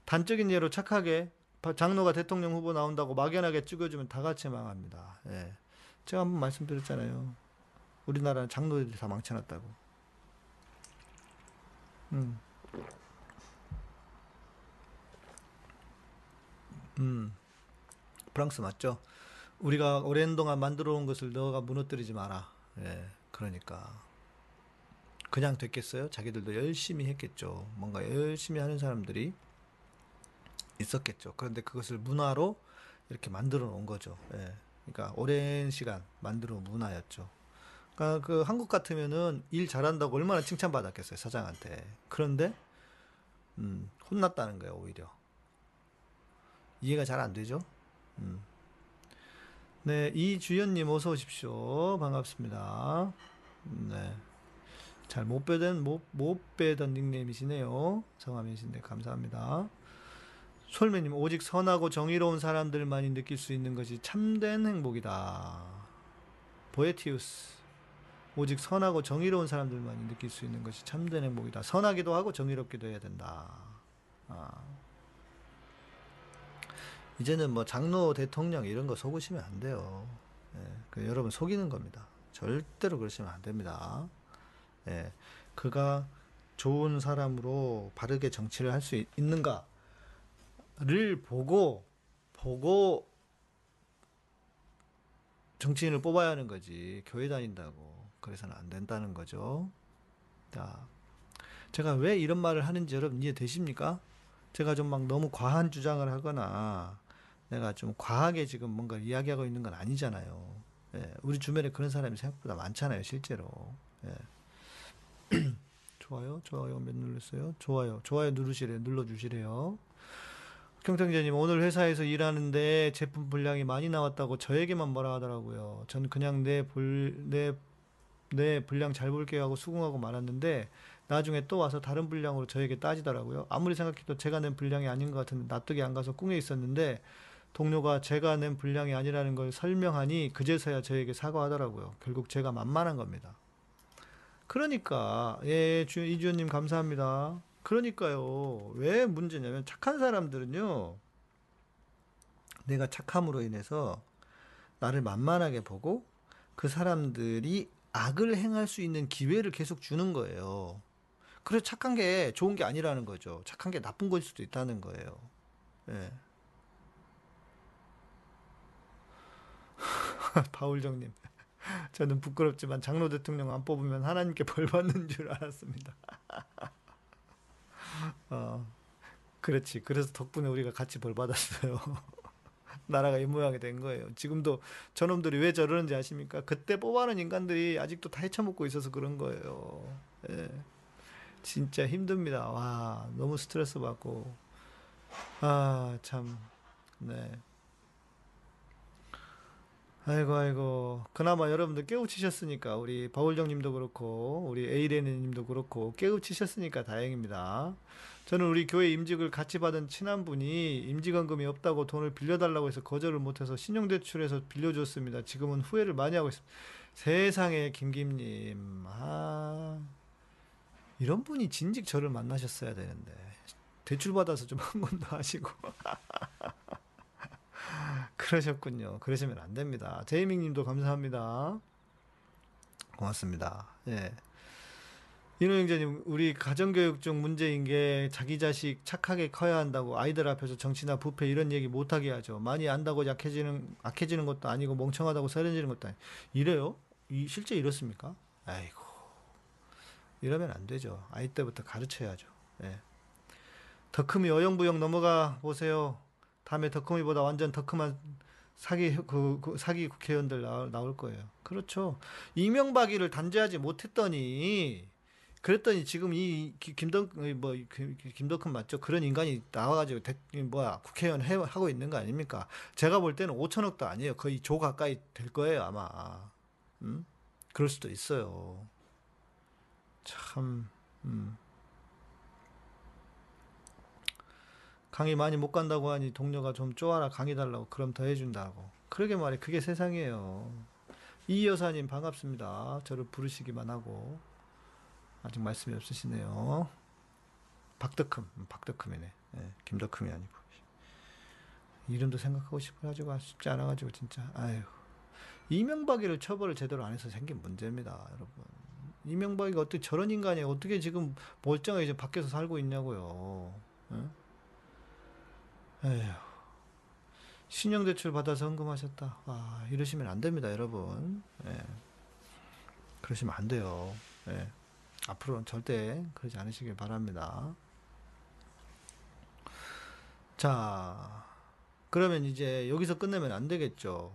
단적인 예로 착하게 장로가 대통령 후보 나온다고 막연하게 찍어주면 다 같이 망합니다. 예. 제가 한번 말씀드렸잖아요. 우리나라는 장로들이 다 망쳐놨다고. 음. 음. 프랑스 맞죠? 우리가 오랜 동안 만들어 온 것을 너가 무너뜨리지 마라. 예, 그러니까. 그냥 됐겠어요? 자기들도 열심히 했겠죠. 뭔가 열심히 하는 사람들이 있었겠죠. 그런데 그것을 문화로 이렇게 만들어 놓은 거죠. 예. 그러니까 오랜 시간 만들어 문화였죠. 그러니까 그 한국 같으면은 일 잘한다고 얼마나 칭찬받았겠어요 사장한테. 그런데 음, 혼났다는 거예요 오히려. 이해가 잘 안 되죠? 음. 네, 이주연님 어서 오십시오. 반갑습니다. 네. 잘 못 빼던 못, 못 빼던 닉네임이시네요. 성함이신데 감사합니다. 솔매님 오직 선하고 정의로운 사람들만이 느낄 수 있는 것이 참된 행복이다. 보에티우스 오직 선하고 정의로운 사람들만이 느낄 수 있는 것이 참된 행복이다. 선하기도 하고 정의롭기도 해야 된다. 아. 이제는 뭐 장로 대통령 이런 거 속으시면 안 돼요. 예, 그 여러분 속이는 겁니다. 절대로 그러시면 안 됩니다. 예, 그가 좋은 사람으로 바르게 정치를 할 수 있는가를 보고 보고 정치인을 뽑아야 하는 거지 교회 다닌다고 그래서는 안 된다는 거죠. 자, 제가 왜 이런 말을 하는지 여러분 이해되십니까? 제가 좀 막 너무 과한 주장을 하거나 내가 좀 과하게 지금 뭔가 이야기하고 있는 건 아니잖아요. 예, 우리 주변에 그런 사람이 생각보다 많잖아요, 실제로. 예. 좋아요, 좋아요 몇 눌렀어요? 좋아요, 좋아요 누르시래요, 눌러주시래요. 경청자님 오늘 회사에서 일하는데 제품 분량이 많이 나왔다고 저에게만 뭐라 하더라고요. 전 그냥 내불내 내 분량 잘 볼게요 하고 수긍하고 말았는데 나중에 또 와서 다른 분량으로 저에게 따지더라고요. 아무리 생각해도 제가 낸 분량이 아닌 것 같은데 납득이 안 가서 꿍에 있었는데 동료가 제가 낸 분량이 아니라는 걸 설명하니 그제서야 저에게 사과하더라고요. 결국 제가 만만한 겁니다. 그러니까 예 이주연님 감사합니다. 그러니까요 왜 문제냐면 착한 사람들은요 내가 착함으로 인해서 나를 만만하게 보고 그 사람들이 악을 행할 수 있는 기회를 계속 주는 거예요. 그래서 착한 게 좋은 게 아니라는 거죠. 착한 게 나쁜 걸 수도 있다는 거예요. 예. 바울정님. 저는 부끄럽지만 장로 대통령 안 뽑으면 하나님께 벌 받는 줄 알았습니다. 어, 그렇지. 그래서 덕분에 우리가 같이 벌 받았어요. 나라가 이 모양이 된 거예요. 지금도 저놈들이 왜 저러는지 아십니까? 그때 뽑아놓은 인간들이 아직도 다 헤쳐먹고 있어서 그런 거예요. 예. 진짜 힘듭니다. 와, 너무 스트레스 받고. 아, 참. 네. 아이고 아이고 그나마 여러분들 깨우치셨으니까 우리 바울정 님도 그렇고 우리 에이레네 님도 그렇고 깨우치셨으니까 다행입니다. 저는 우리 교회 임직을 같이 받은 친한 분이 임직원금이 없다고 돈을 빌려달라고 해서 거절을 못해서 신용대출해서 빌려줬습니다. 지금은 후회를 많이 하고 있습니다. 세상에 김김님 아 이런 분이 진직 저를 만나셨어야 되는데 대출 받아서 좀한 건도 하시고 그러셨군요. 그러시면 안 됩니다. 제이밍 님도 감사합니다. 고맙습니다. 예. 인호영자님, 우리 가정교육 중 문제인 게 자기 자식 착하게 커야 한다고 아이들 앞에서 정치나 부패 이런 얘기 못하게 하죠. 많이 안다고 약해지는, 악해지는 것도 아니고 멍청하다고 서른지는 것도 아니고. 이래요? 이, 실제 이렇습니까? 아이고. 이러면 안 되죠. 아이 때부터 가르쳐야죠. 예. 덕흠이 어영부영 넘어가 보세요. 다음에 덕흠이보다 완전 덕흠한 사기 그, 그 사기 국회의원들 나올, 나올 거예요. 그렇죠. 이명박이를 단죄하지 못했더니 그랬더니 지금 이 김덕 뭐 김덕흠 맞죠? 그런 인간이 나와가지고 대, 뭐야 국회의원 해, 하고 있는 거 아닙니까? 제가 볼 때는 5천억도 아니에요. 거의 조 가까이 될 거예요 아마. 음? 그럴 수도 있어요. 참. 음. 강의 많이 못 간다고 하니 동료가 좀 쪼아라 강의 달라고 그럼 더 해준다고 그러게 말해 그게 세상이에요 이 여사님 반갑습니다 저를 부르시기만 하고 아직 말씀이 없으시네요 박덕흠 음, 박덕흠이네 네, 김덕흠이 아니고 이름도 생각하고 싶어가지고 쉽지 않아가지고 진짜 아유 이명박이를 처벌을 제대로 안 해서 생긴 문제입니다 여러분 이명박이 어떻게 저런 인간이 어떻게 지금 멀쩡하게 밖에서 살고 있냐고요 응? 에휴. 신용대출 받아서 헌금하셨다. 와, 이러시면 안 됩니다, 여러분. 예. 그러시면 안 돼요. 예. 앞으로는 절대 그러지 않으시길 바랍니다. 자, 그러면 이제 여기서 끝내면 안 되겠죠.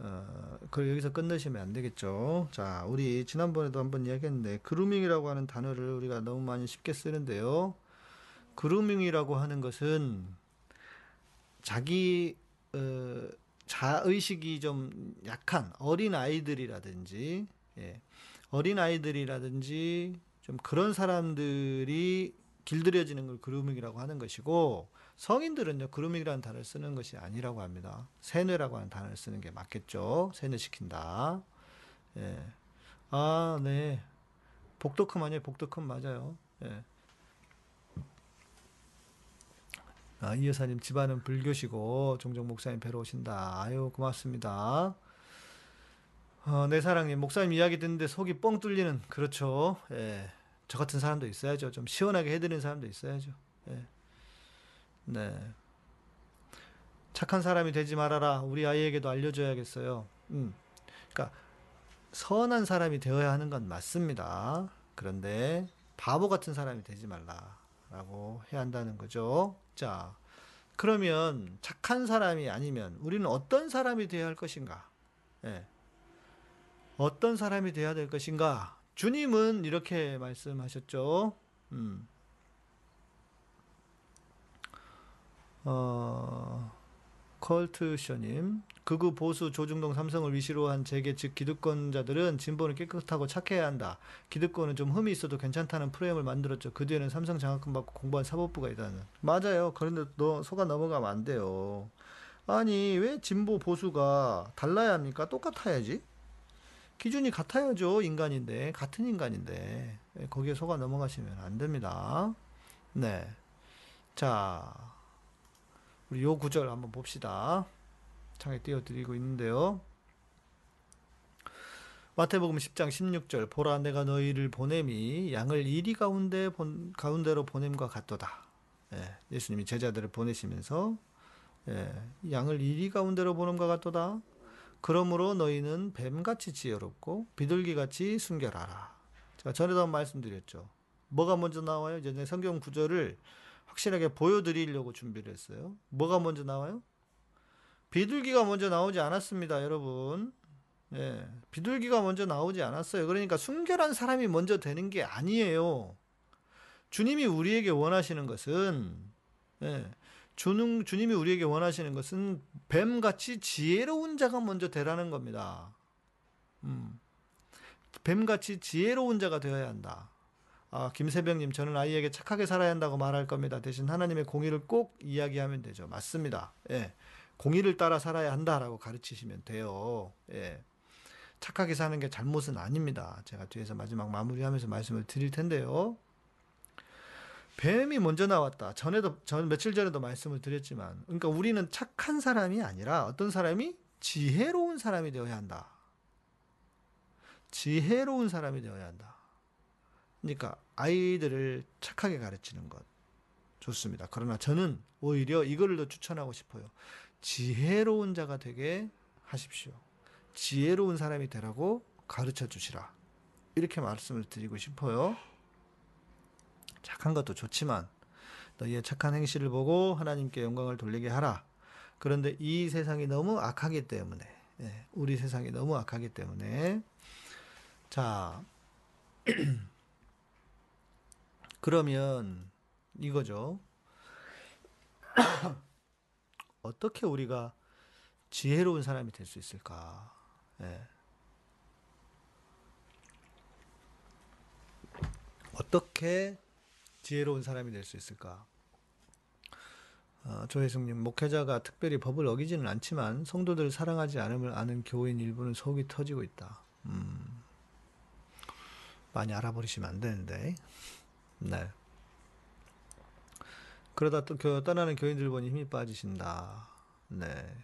어, 그 여기서 끝내시면 안 되겠죠. 자, 우리 지난번에도 한번 이야기했는데 그루밍이라고 하는 단어를 우리가 너무 많이 쉽게 쓰는데요. 그루밍이라고 하는 것은 자기 어, 자의식이 좀 약한 어린 아이들이라든지 예, 어린 아이들이라든지 좀 그런 사람들이 길들여지는 걸 그루밍이라고 하는 것이고 성인들은요 그루밍이라는 단어를 쓰는 것이 아니라고 합니다. 세뇌라고 하는 단어를 쓰는 게 맞겠죠. 세뇌시킨다. 예. 아, 네. 복덕흠 아니에요? 복덕흠 맞아요. 예. 아, 이 여사님 집안은 불교시고 종종 목사님 뵈러 오신다. 아유 고맙습니다. 어, 내 사랑님 목사님 이야기 듣는데 속이 뻥 뚫리는 그렇죠. 예. 저 같은 사람도 있어야죠. 좀 시원하게 해드리는 사람도 있어야죠. 예. 네. 착한 사람이 되지 말아라. 우리 아이에게도 알려줘야겠어요. 음. 그러니까 선한 사람이 되어야 하는 건 맞습니다. 그런데 바보 같은 사람이 되지 말라라고 해야 한다는 거죠. 자, 그러면 착한 사람이 아니면 우리는 어떤 사람이 되어야 할 것인가? 예. 어떤 사람이 되어야 될 것인가? 주님은 이렇게 말씀하셨죠. 음. 어, 컬트셔님, 극우 보수 조중동 삼성을 위시로 한 재계 즉 기득권자들은 진보는 깨끗하고 착해야 한다. 기득권은 좀 흠이 있어도 괜찮다는 프레임을 만들었죠. 그 뒤에는 삼성 장학금 받고 공부한 사법부가 있다는. 맞아요. 그런데 너 속아 넘어가면 안 돼요. 아니 왜 진보 보수가 달라야 합니까? 똑같아야지. 기준이 같아야죠. 인간인데 같은 인간인데 예, 거기에 속아 넘어가시면 안 됩니다. 네. 자, 우리 요 구절 한번 봅시다. 창에 띄워드리고 있는데요. 마태복음 10장 16절 보라 내가 너희를 보냄이 양을 이리 가운데 본, 가운데로 보냄과 같도다. 예, 예수님이 제자들을 보내시면서 예, 양을 이리 가운데로 보냄과 같도다. 그러므로 너희는 뱀같이 지혜롭고 비둘기같이 순결하라. 제가 전에도 한번 말씀드렸죠. 뭐가 먼저 나와요? 이제 성경 구절을 확실하게 보여드리려고 준비를 했어요. 뭐가 먼저 나와요? 비둘기가 먼저 나오지 않았습니다, 여러분. 예, 비둘기가 먼저 나오지 않았어요. 그러니까 순결한 사람이 먼저 되는 게 아니에요. 주님이 우리에게 원하시는 것은, 예, 주는, 주님이 우리에게 원하시는 것은 뱀같이 지혜로운 자가 먼저 되라는 겁니다. 음, 뱀같이 지혜로운 자가 되어야 한다. 아, 김세병님, 저는 아이에게 착하게 살아야 한다고 말할 겁니다. 대신 하나님의 공의를 꼭 이야기하면 되죠. 맞습니다. 예. 공의를 따라 살아야 한다라고 가르치시면 돼요. 예. 착하게 사는 게 잘못은 아닙니다. 제가 뒤에서 마지막 마무리하면서 말씀을 드릴 텐데요. 뱀이 먼저 나왔다. 전에도 전 며칠 전에도 말씀을 드렸지만, 그러니까 우리는 착한 사람이 아니라 어떤 사람이 지혜로운 사람이 되어야 한다. 지혜로운 사람이 되어야 한다. 그러니까 아이들을 착하게 가르치는 것 좋습니다. 그러나 저는 오히려 이거를 더 추천하고 싶어요. 지혜로운 자가 되게 하십시오. 지혜로운 사람이 되라고 가르쳐 주시라. 이렇게 말씀을 드리고 싶어요. 착한 것도 좋지만 너희의 착한 행실을 보고 하나님께 영광을 돌리게 하라. 그런데 이 세상이 너무 악하기 때문에 예, 우리 세상이 너무 악하기 때문에 자 그러면 이거죠. 어떻게 우리가 지혜로운 사람이 될 수 있을까? 예. 어떻게 지혜로운 사람이 될 수 있을까? 어, 조혜승님, 목회자가 특별히 법을 어기지는 않지만 성도들을 사랑하지 않음을 아는 교인 일부는 속이 터지고 있다. 음, 많이 알아버리시면 안 되는데. 네. 그러다 또 교, 떠나는 교인들 보니 힘이 빠지신다. 네.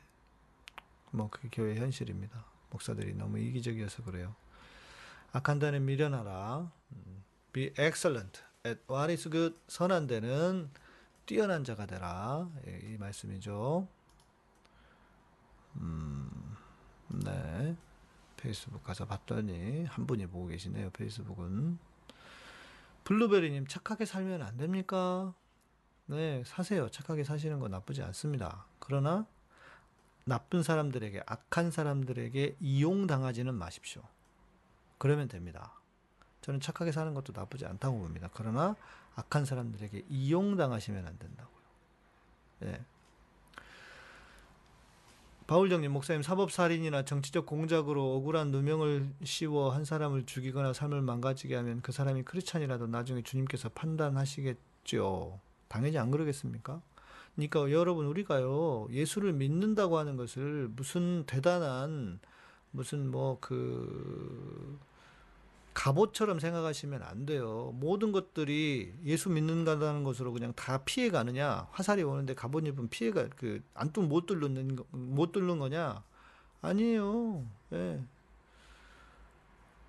뭐, 그게 교회 현실입니다. 목사들이 너무 이기적이어서 그래요. 악한 자는 미련하라. 음, be excellent at what is good. 선한 데는 뛰어난 자가 되라. 예, 이 말씀이죠. 음, 네. 페이스북 가서 봤더니 한 분이 보고 계시네요. 페이스북은. 블루베리님 착하게 살면 안 됩니까? 네, 사세요. 착하게 사시는 건 나쁘지 않습니다. 그러나 나쁜 사람들에게, 악한 사람들에게 이용당하지는 마십시오. 그러면 됩니다. 저는 착하게 사는 것도 나쁘지 않다고 봅니다. 그러나 악한 사람들에게 이용당하시면 안 된다고요. 네. 바울정님 목사님 사법살인이나 정치적 공작으로 억울한 누명을 씌워 한 사람을 죽이거나 삶을 망가지게 하면 그 사람이 크리스찬이라도 나중에 주님께서 판단하시겠 그러겠죠. 당연히 안 그러겠습니까? 그러니까 여러분 우리가요 예수를 믿는다고 하는 것을 무슨 대단한 무슨 뭐그 갑옷처럼 생각하시면 안 돼요. 모든 것들이 예수 믿는다는 것으로 그냥 다 피해 가느냐? 화살이 오는데 갑옷 입은 피해가 그 안뚝 못 뚫는 거- 못 뚫는 거냐? 아니에요. 예.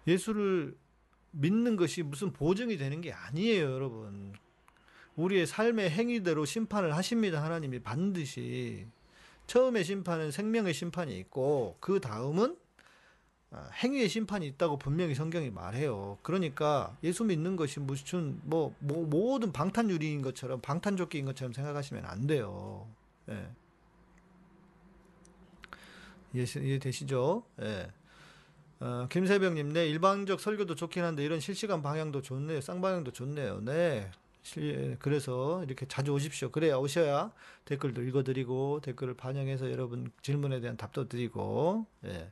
예수를 믿는 것이 무슨 보증이 되는 게 아니에요, 여러분. 우리의 삶의 행위대로 심판을 하십니다, 하나님이 반드시. 처음에 심판은 생명의 심판이 있고, 그 다음은 아, 행위의 심판이 있다고 분명히 성경이 말해요. 그러니까 예수 믿는 것이 무슨 뭐, 뭐 모든 방탄유리인 것처럼 방탄조끼인 것처럼 생각하시면 안 돼요. 예. 이해, 이해되시죠? 예. 어, 김세병님, 네, 일방적 설교도 좋긴 한데 이런 실시간 방향도 좋네요. 쌍방향도 좋네요. 네. 실- 그래서 이렇게 자주 오십시오. 그래야 오셔야 댓글도 읽어드리고 댓글을 반영해서 여러분 질문에 대한 답도 드리고, 예.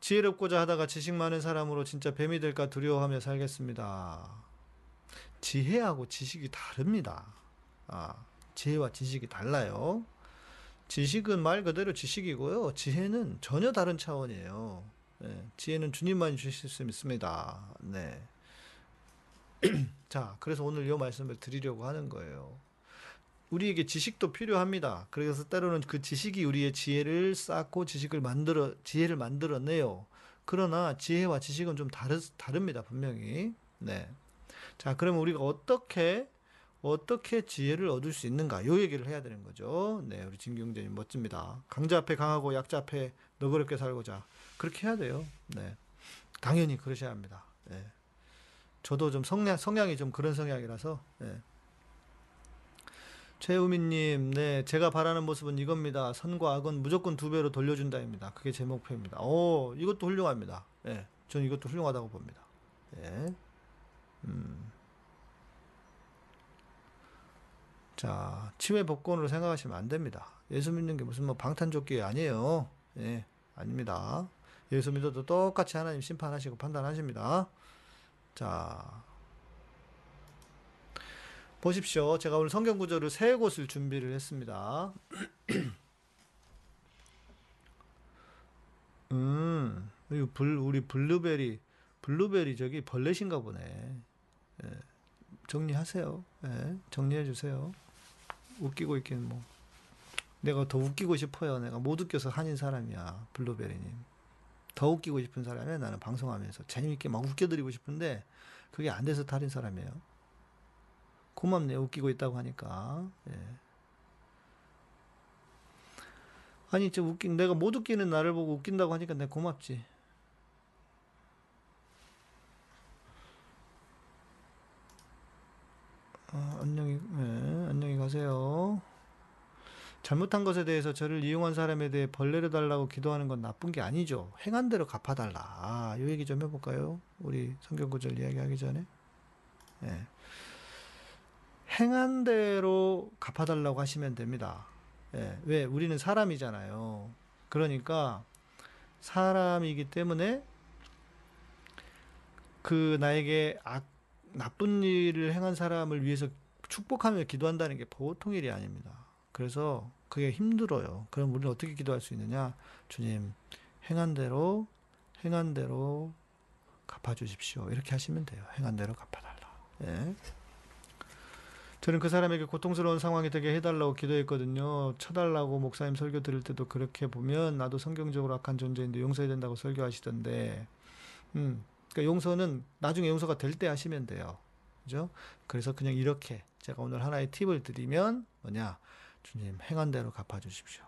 지혜롭고자 하다가 지식 많은 사람으로 진짜 뱀이 될까 두려워하며 살겠습니다. 지혜하고 지식이 다릅니다. 아, 지혜와 지식이 달라요. 지식은 말 그대로 지식이고요. 지혜는 전혀 다른 차원이에요. 예, 지혜는 주님만이 주실 수 있습니다. 네. 자, 그래서 오늘 이 말씀을 드리려고 하는 거예요. 우리에게 지식도 필요합니다. 그래서 때로는 그 지식이 우리의 지혜를 쌓고 지식을 만들어 지혜를 만들어내요. 그러나 지혜와 지식은 좀 다르, 다릅니다. 분명히. 네. 자, 그러면 우리가 어떻게 어떻게 지혜를 얻을 수 있는가? 요 얘기를 해야 되는 거죠. 네, 우리 진경재님 멋집니다. 강자 앞에 강하고 약자 앞에 너그럽게 살고자 그렇게 해야 돼요. 네, 당연히 그러셔야 합니다. 네. 저도 좀 성향 성향이 좀 그런 성향이라서. 네. 최우민님, 네, 제가 바라는 모습은 이겁니다. 선과 악은 무조건 두 배로 돌려준다입니다. 그게 제 목표입니다. 오, 이것도 훌륭합니다. 예, 저는 이것도 훌륭하다고 봅니다. 예. 음. 자, 치외 복권으로 생각하시면 안 됩니다. 예수 믿는 게 무슨 뭐 방탄조끼 아니에요. 예, 아닙니다. 예수 믿어도 똑같이 하나님 심판하시고 판단하십니다. 자, 보십시오. 제가 오늘 성경 구절을 세 곳을 준비를 했습니다. 음, 우리 블루베리, 블루베리 저기 벌레신가 보네. 예, 정리하세요. 예, 정리해 주세요. 웃기고 있긴 뭐. 내가 더 웃기고 싶어요. 내가 못 웃겨서 한인 사람이야. 블루베리님. 더 웃기고 싶은 사람이야. 나는 방송하면서. 재미있게 막 웃겨드리고 싶은데, 그게 안 돼서 탈인 사람이에요. 고맙네요. 웃기고 있다고 하니까. 예. 아니, 저 웃긴, 내가 못 웃기는 나를 보고 웃긴다고 하니까 내가 고맙지. 아, 안녕히, 예, 안녕히 가세요. 잘못한 것에 대해서 저를 이용한 사람에 대해 벌레를 달라고 기도하는 건 나쁜 게 아니죠. 행한 대로 갚아달라. 아, 요 얘기 좀 해볼까요? 우리 성경 구절 이야기하기 전에. 예. 행한 대로 갚아달라고 하시면 됩니다. 예. 왜? 우리는 사람이잖아요. 그러니까 사람이기 때문에 그 나에게 악, 나쁜 일을 행한 사람을 위해서 축복하며 기도한다는 게 보통 일이 아닙니다. 그래서 그게 힘들어요. 그럼 우리는 어떻게 기도할 수 있느냐? 주님, 행한 대로, 행한 대로 갚아주십시오. 이렇게 하시면 돼요. 행한 대로 갚아달라. 예. 저는 그 사람에게 고통스러운 상황이 되게 해달라고 기도했거든요. 쳐달라고 목사님 설교 들을 때도 그렇게 보면 나도 성경적으로 악한 존재인데 용서해야 된다고 설교하시던데, 음, 그러니까 용서는 나중에 용서가 될 때 하시면 돼요. 그죠? 그래서 그냥 이렇게 제가 오늘 하나의 팁을 드리면 뭐냐? 주님 행한 대로 갚아주십시오.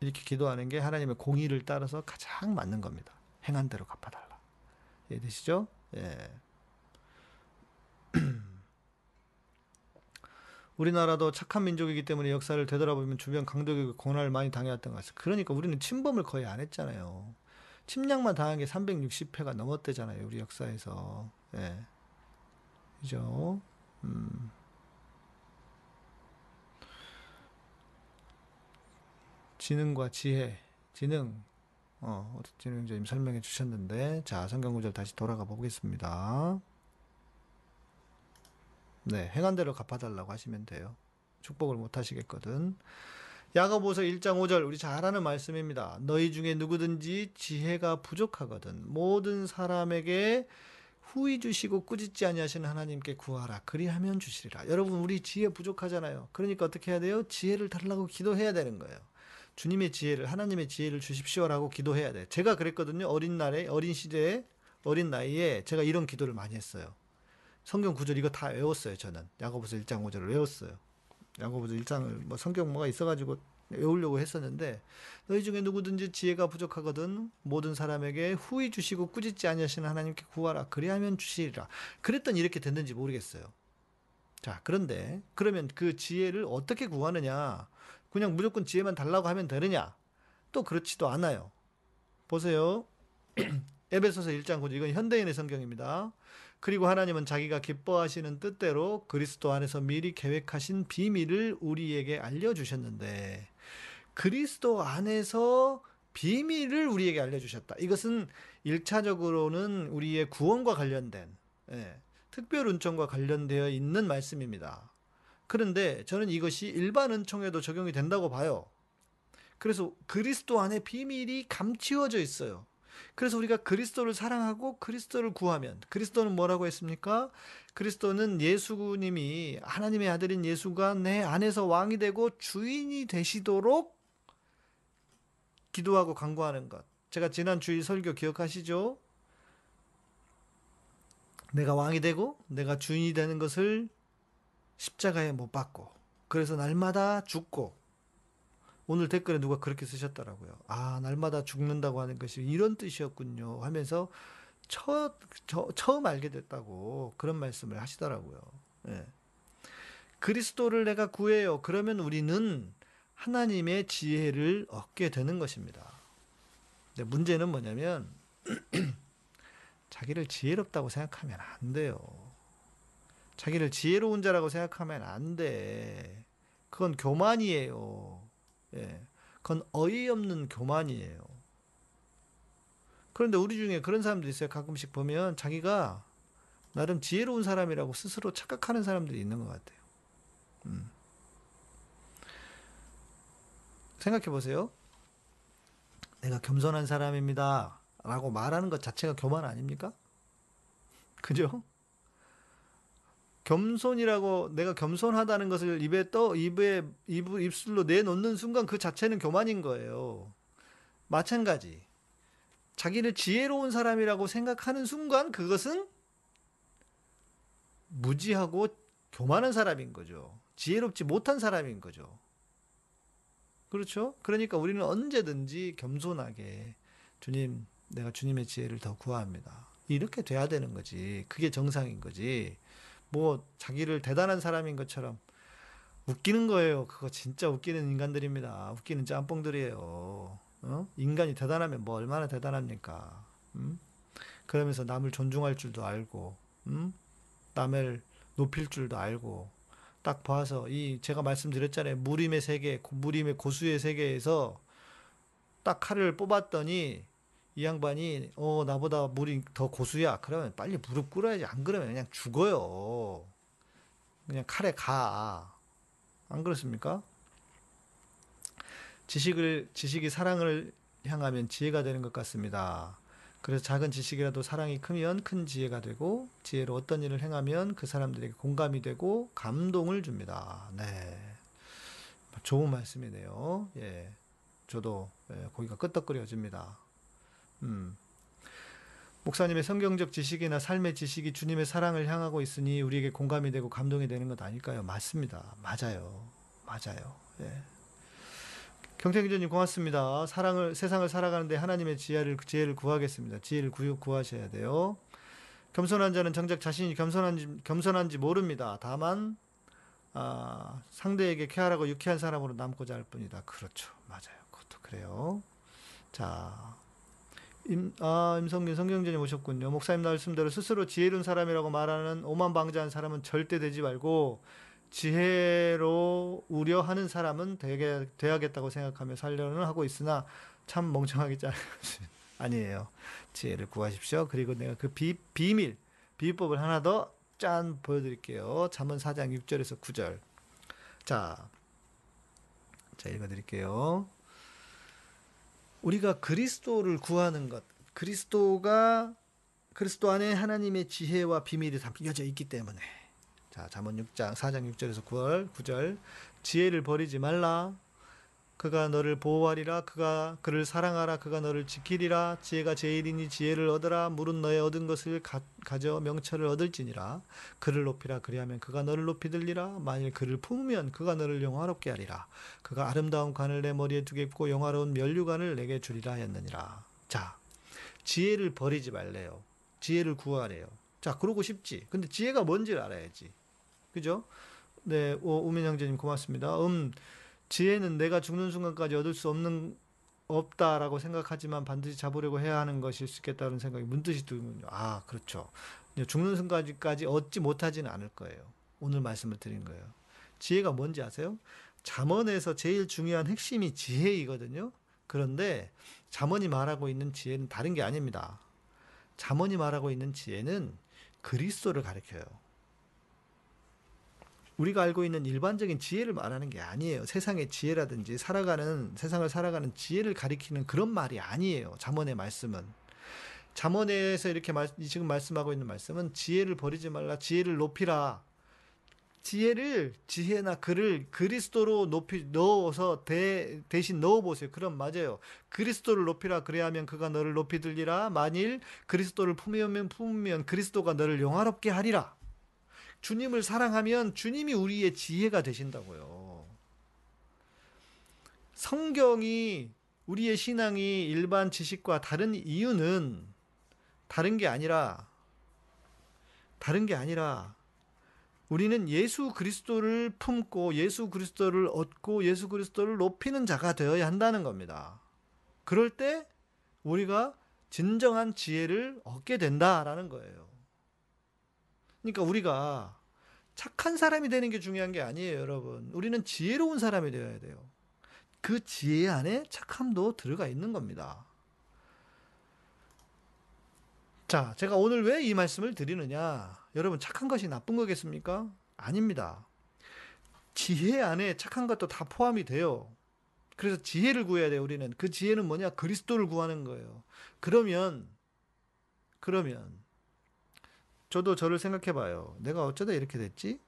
이렇게 기도하는 게 하나님의 공의를 따라서 가장 맞는 겁니다. 행한 대로 갚아달라. 이해되시죠? 예. 우리나라도 착한 민족이기 때문에 역사를 되돌아보면 주변 강도국의 고난을 많이 당해왔던 것 같아요. 그러니까 우리는 침범을 거의 안 했잖아요. 침략만 당한 게 360회가 넘었대잖아요. 우리 역사에서. 예. 그죠? 음. 지능과 지혜, 지능, 어, 진행자님 설명해 주셨는데, 자, 성경 구절 다시 돌아가 보겠습니다. 네, 행한 대로 갚아달라고 하시면 돼요. 축복을 못 하시겠거든. 야고보서 1장 5절 우리 잘 아는 말씀입니다. 너희 중에 누구든지 지혜가 부족하거든 모든 사람에게 후히 주시고 꾸짖지 아니하시는 하나님께 구하라 그리하면 주시리라. 여러분 우리 지혜 부족하잖아요. 그러니까 어떻게 해야 돼요? 지혜를 달라고 기도해야 되는 거예요. 주님의 지혜를 하나님의 지혜를 주십시오라고 기도해야 돼. 제가 그랬거든요. 어린 날에 어린 시대에 어린 나이에 제가 이런 기도를 많이 했어요. 성경 구절 이거 다 외웠어요. 저는. 야고보서 1장 5절을 외웠어요. 야고보서 1장을 뭐 성경 뭐가 있어 가지고 외우려고 했었는데 너희 중에 누구든지 지혜가 부족하거든 모든 사람에게 후히 주시고 꾸짖지 아니하시는 하나님께 구하라. 그리하면 주시리라. 그랬더니 이렇게 됐는지 모르겠어요. 자 그런데 그러면 그 지혜를 어떻게 구하느냐? 그냥 무조건 지혜만 달라고 하면 되느냐? 또 그렇지도 않아요. 보세요. 에베소서 1장 9절. 이건 현대인의 성경입니다 그리고 하나님은 자기가 기뻐하시는 뜻대로 그리스도 안에서 미리 계획하신 비밀을 우리에게 알려주셨는데 그리스도 안에서 비밀을 우리에게 알려주셨다. 이것은 1차적으로는 우리의 구원과 관련된 예, 특별 은총과 관련되어 있는 말씀입니다. 그런데 저는 이것이 일반 은총에도 적용이 된다고 봐요. 그래서 그리스도 안에 비밀이 감추어져 있어요. 그래서 우리가 그리스도를 사랑하고 그리스도를 구하면 그리스도는 뭐라고 했습니까? 그리스도는 예수님이 하나님의 아들인 예수가 내 안에서 왕이 되고 주인이 되시도록 기도하고 간구하는 것. 제가 지난 주일 설교 기억하시죠? 내가 왕이 되고 내가 주인이 되는 것을 십자가에 못 박고 그래서 날마다 죽고 오늘 댓글에 누가 그렇게 쓰셨더라고요. 아, 날마다 죽는다고 하는 것이 이런 뜻이었군요. 하면서 처, 저, 처음 알게 됐다고 그런 말씀을 하시더라고요. 예. 그리스도를 내가 구해요. 그러면 우리는 하나님의 지혜를 얻게 되는 것입니다. 근데 문제는 뭐냐면 자기를 지혜롭다고 생각하면 안 돼요. 자기를 지혜로운 자라고 생각하면 안 돼. 그건 교만이에요. 예. 그건 어이없는 교만이에요. 그런데 우리 중에 그런 사람도 있어요. 가끔씩 보면 자기가 나름 지혜로운 사람이라고 스스로 착각하는 사람들이 있는 것 같아요. 음. 생각해 보세요. 내가 겸손한 사람입니다. 라고 말하는 것 자체가 교만 아닙니까? 그죠? 겸손이라고 내가 겸손하다는 것을 입에 떠 입에 입, 입술로 내놓는 순간 그 자체는 교만인 거예요. 마찬가지. 자기를 지혜로운 사람이라고 생각하는 순간 그것은 무지하고 교만한 사람인 거죠. 지혜롭지 못한 사람인 거죠. 그렇죠? 그러니까 우리는 언제든지 겸손하게 주님, 내가 주님의 지혜를 더 구합니다. 이렇게 돼야 되는 거지. 그게 정상인 거지. 뭐 자기를 대단한 사람인 것처럼 웃기는 거예요. 그거 진짜 웃기는 인간들입니다. 웃기는 짬뽕들이에요. 어? 인간이 대단하면 뭐 얼마나 대단합니까? 음? 그러면서 남을 존중할 줄도 알고, 음? 남을 높일 줄도 알고, 딱 봐서 이 제가 말씀드렸잖아요. 무림의 세계, 무림의 고수의 세계에서 딱 칼을 뽑았더니 이 양반이 어 나보다 물이 더 고수야. 그러면 빨리 무릎 꿇어야지. 안 그러면 그냥 죽어요. 그냥 칼에 가. 안 그렇습니까? 지식을 지식이 사랑을 향하면 지혜가 되는 것 같습니다. 그래서 작은 지식이라도 사랑이 크면 큰 지혜가 되고 지혜로 어떤 일을 행하면 그 사람들에게 공감이 되고 감동을 줍니다. 네. 좋은 말씀이네요. 예. 저도 예, 고기가 끄떡거려집니다. 음. 목사님의 성경적 지식이나 삶의 지식이 주님의 사랑을 향하고 있으니 우리에게 공감이 되고 감동이 되는 것 아닐까요? 맞습니다. 맞아요. 맞아요. 예. 경태기자님 고맙습니다. 사랑을 세상을 살아가는데 하나님의 지혜를 지혜를 구하겠습니다. 지혜를 구, 구하셔야 돼요. 겸손한 자는 정작 자신이 겸손한지 겸손한지 모릅니다. 다만 아, 상대에게 쾌활하고 유쾌한 사람으로 남고자 할 뿐이다. 그렇죠. 맞아요. 그것도 그래요. 자, 임, 아, 임성균 성경전에 오셨군요. 목사님 말씀대로 스스로 지혜로운 사람이라고 말하는 오만방자한 사람은 절대 되지 말고 지혜로 우려하는 사람은 되게 돼야겠다고 생각하며 살려는 하고 있으나 참 멍청하기 짜 아니에요. 지혜를 구하십시오. 그리고 내가 그 비, 비밀 비법을 하나 더 짠 보여드릴게요. 잠언 4장 6절에서 9절. 자, 자 읽어드릴게요. 우리가 그리스도를 구하는 것, 그리스도가 그리스도 안에 하나님의 지혜와 비밀이 담겨져 있기 때문에. 자 잠언 6장 4장 6절에서 9월 9절. 지혜를 버리지 말라 그가 너를 보호하리라 그가 그를 사랑하라 그가 너를 지키리라 지혜가 제일이니 지혜를 얻으라 물은 너의 얻은 것을 가, 져 명철을 얻을지니라. 그를 높이라 그리하면 그가 너를 높이 들리라. 만일 그를 품으면 그가 너를 영화롭게 하리라. 그가 아름다운 관을 내 머리에 두겠고 영화로운 면류관을 내게 주리라 했느니라. 자 지혜를 버리지 말래요. 지혜를 구하래요. 자 그러고 싶지. 근데 지혜가 뭔지를 알아야지. 그죠? 네 오, 우민 형제님 고맙습니다. 음 지혜는 내가 죽는 순간까지 얻을 수 없는 없다라고 생각하지만 반드시 잡으려고 해야 하는 것일 수 있겠다는 생각이 문득이 들군요. 아, 그렇죠. 죽는 순간까지 얻지 못하지는 않을 거예요. 오늘 말씀을 드린 거예요. 지혜가 뭔지 아세요? 잠언에서 제일 중요한 핵심이 지혜이거든요. 그런데 잠언이 말하고 있는 지혜는 다른 게 아닙니다. 잠언이 말하고 있는 지혜는 그리스도를 가리켜요. 우리가 알고 있는 일반적인 지혜를 말하는 게 아니에요. 세상의 지혜라든지 살아가는 세상을 살아가는 지혜를 가리키는 그런 말이 아니에요. 잠언의 말씀은 잠언에서 이렇게 말, 지금 말씀하고 있는 말씀은 지혜를 버리지 말라, 지혜를 높이라. 지혜를 지혜나 글을 그리스도로 높이 넣어서 대, 대신 넣어 보세요. 그럼 맞아요. 그리스도를 높이라 그래야 하면 그가 너를 높이 들리라. 만일 그리스도를 품으면 품으면 그리스도가 너를 영화롭게 하리라. 주님을 사랑하면 주님이 우리의 지혜가 되신다고요. 성경이 우리의 신앙이 일반 지식과 다른 이유는 다른 게 아니라 다른 게 아니라 우리는 예수 그리스도를 품고 예수 그리스도를 얻고 예수 그리스도를 높이는 자가 되어야 한다는 겁니다. 그럴 때 우리가 진정한 지혜를 얻게 된다라는 거예요. 그러니까 우리가 착한 사람이 되는 게 중요한 게 아니에요, 여러분. 우리는 지혜로운 사람이 되어야 돼요. 그 지혜 안에 착함도 들어가 있는 겁니다. 자, 제가 오늘 왜 이 말씀을 드리느냐? 여러분, 착한 것이 나쁜 거겠습니까? 아닙니다. 지혜 안에 착한 것도 다 포함이 돼요. 그래서 지혜를 구해야 돼요, 우리는. 그 지혜는 뭐냐? 그리스도를 구하는 거예요. 그러면, 그러면, 저도 저를 생각해 봐요. 내가 어쩌다 이렇게 됐지?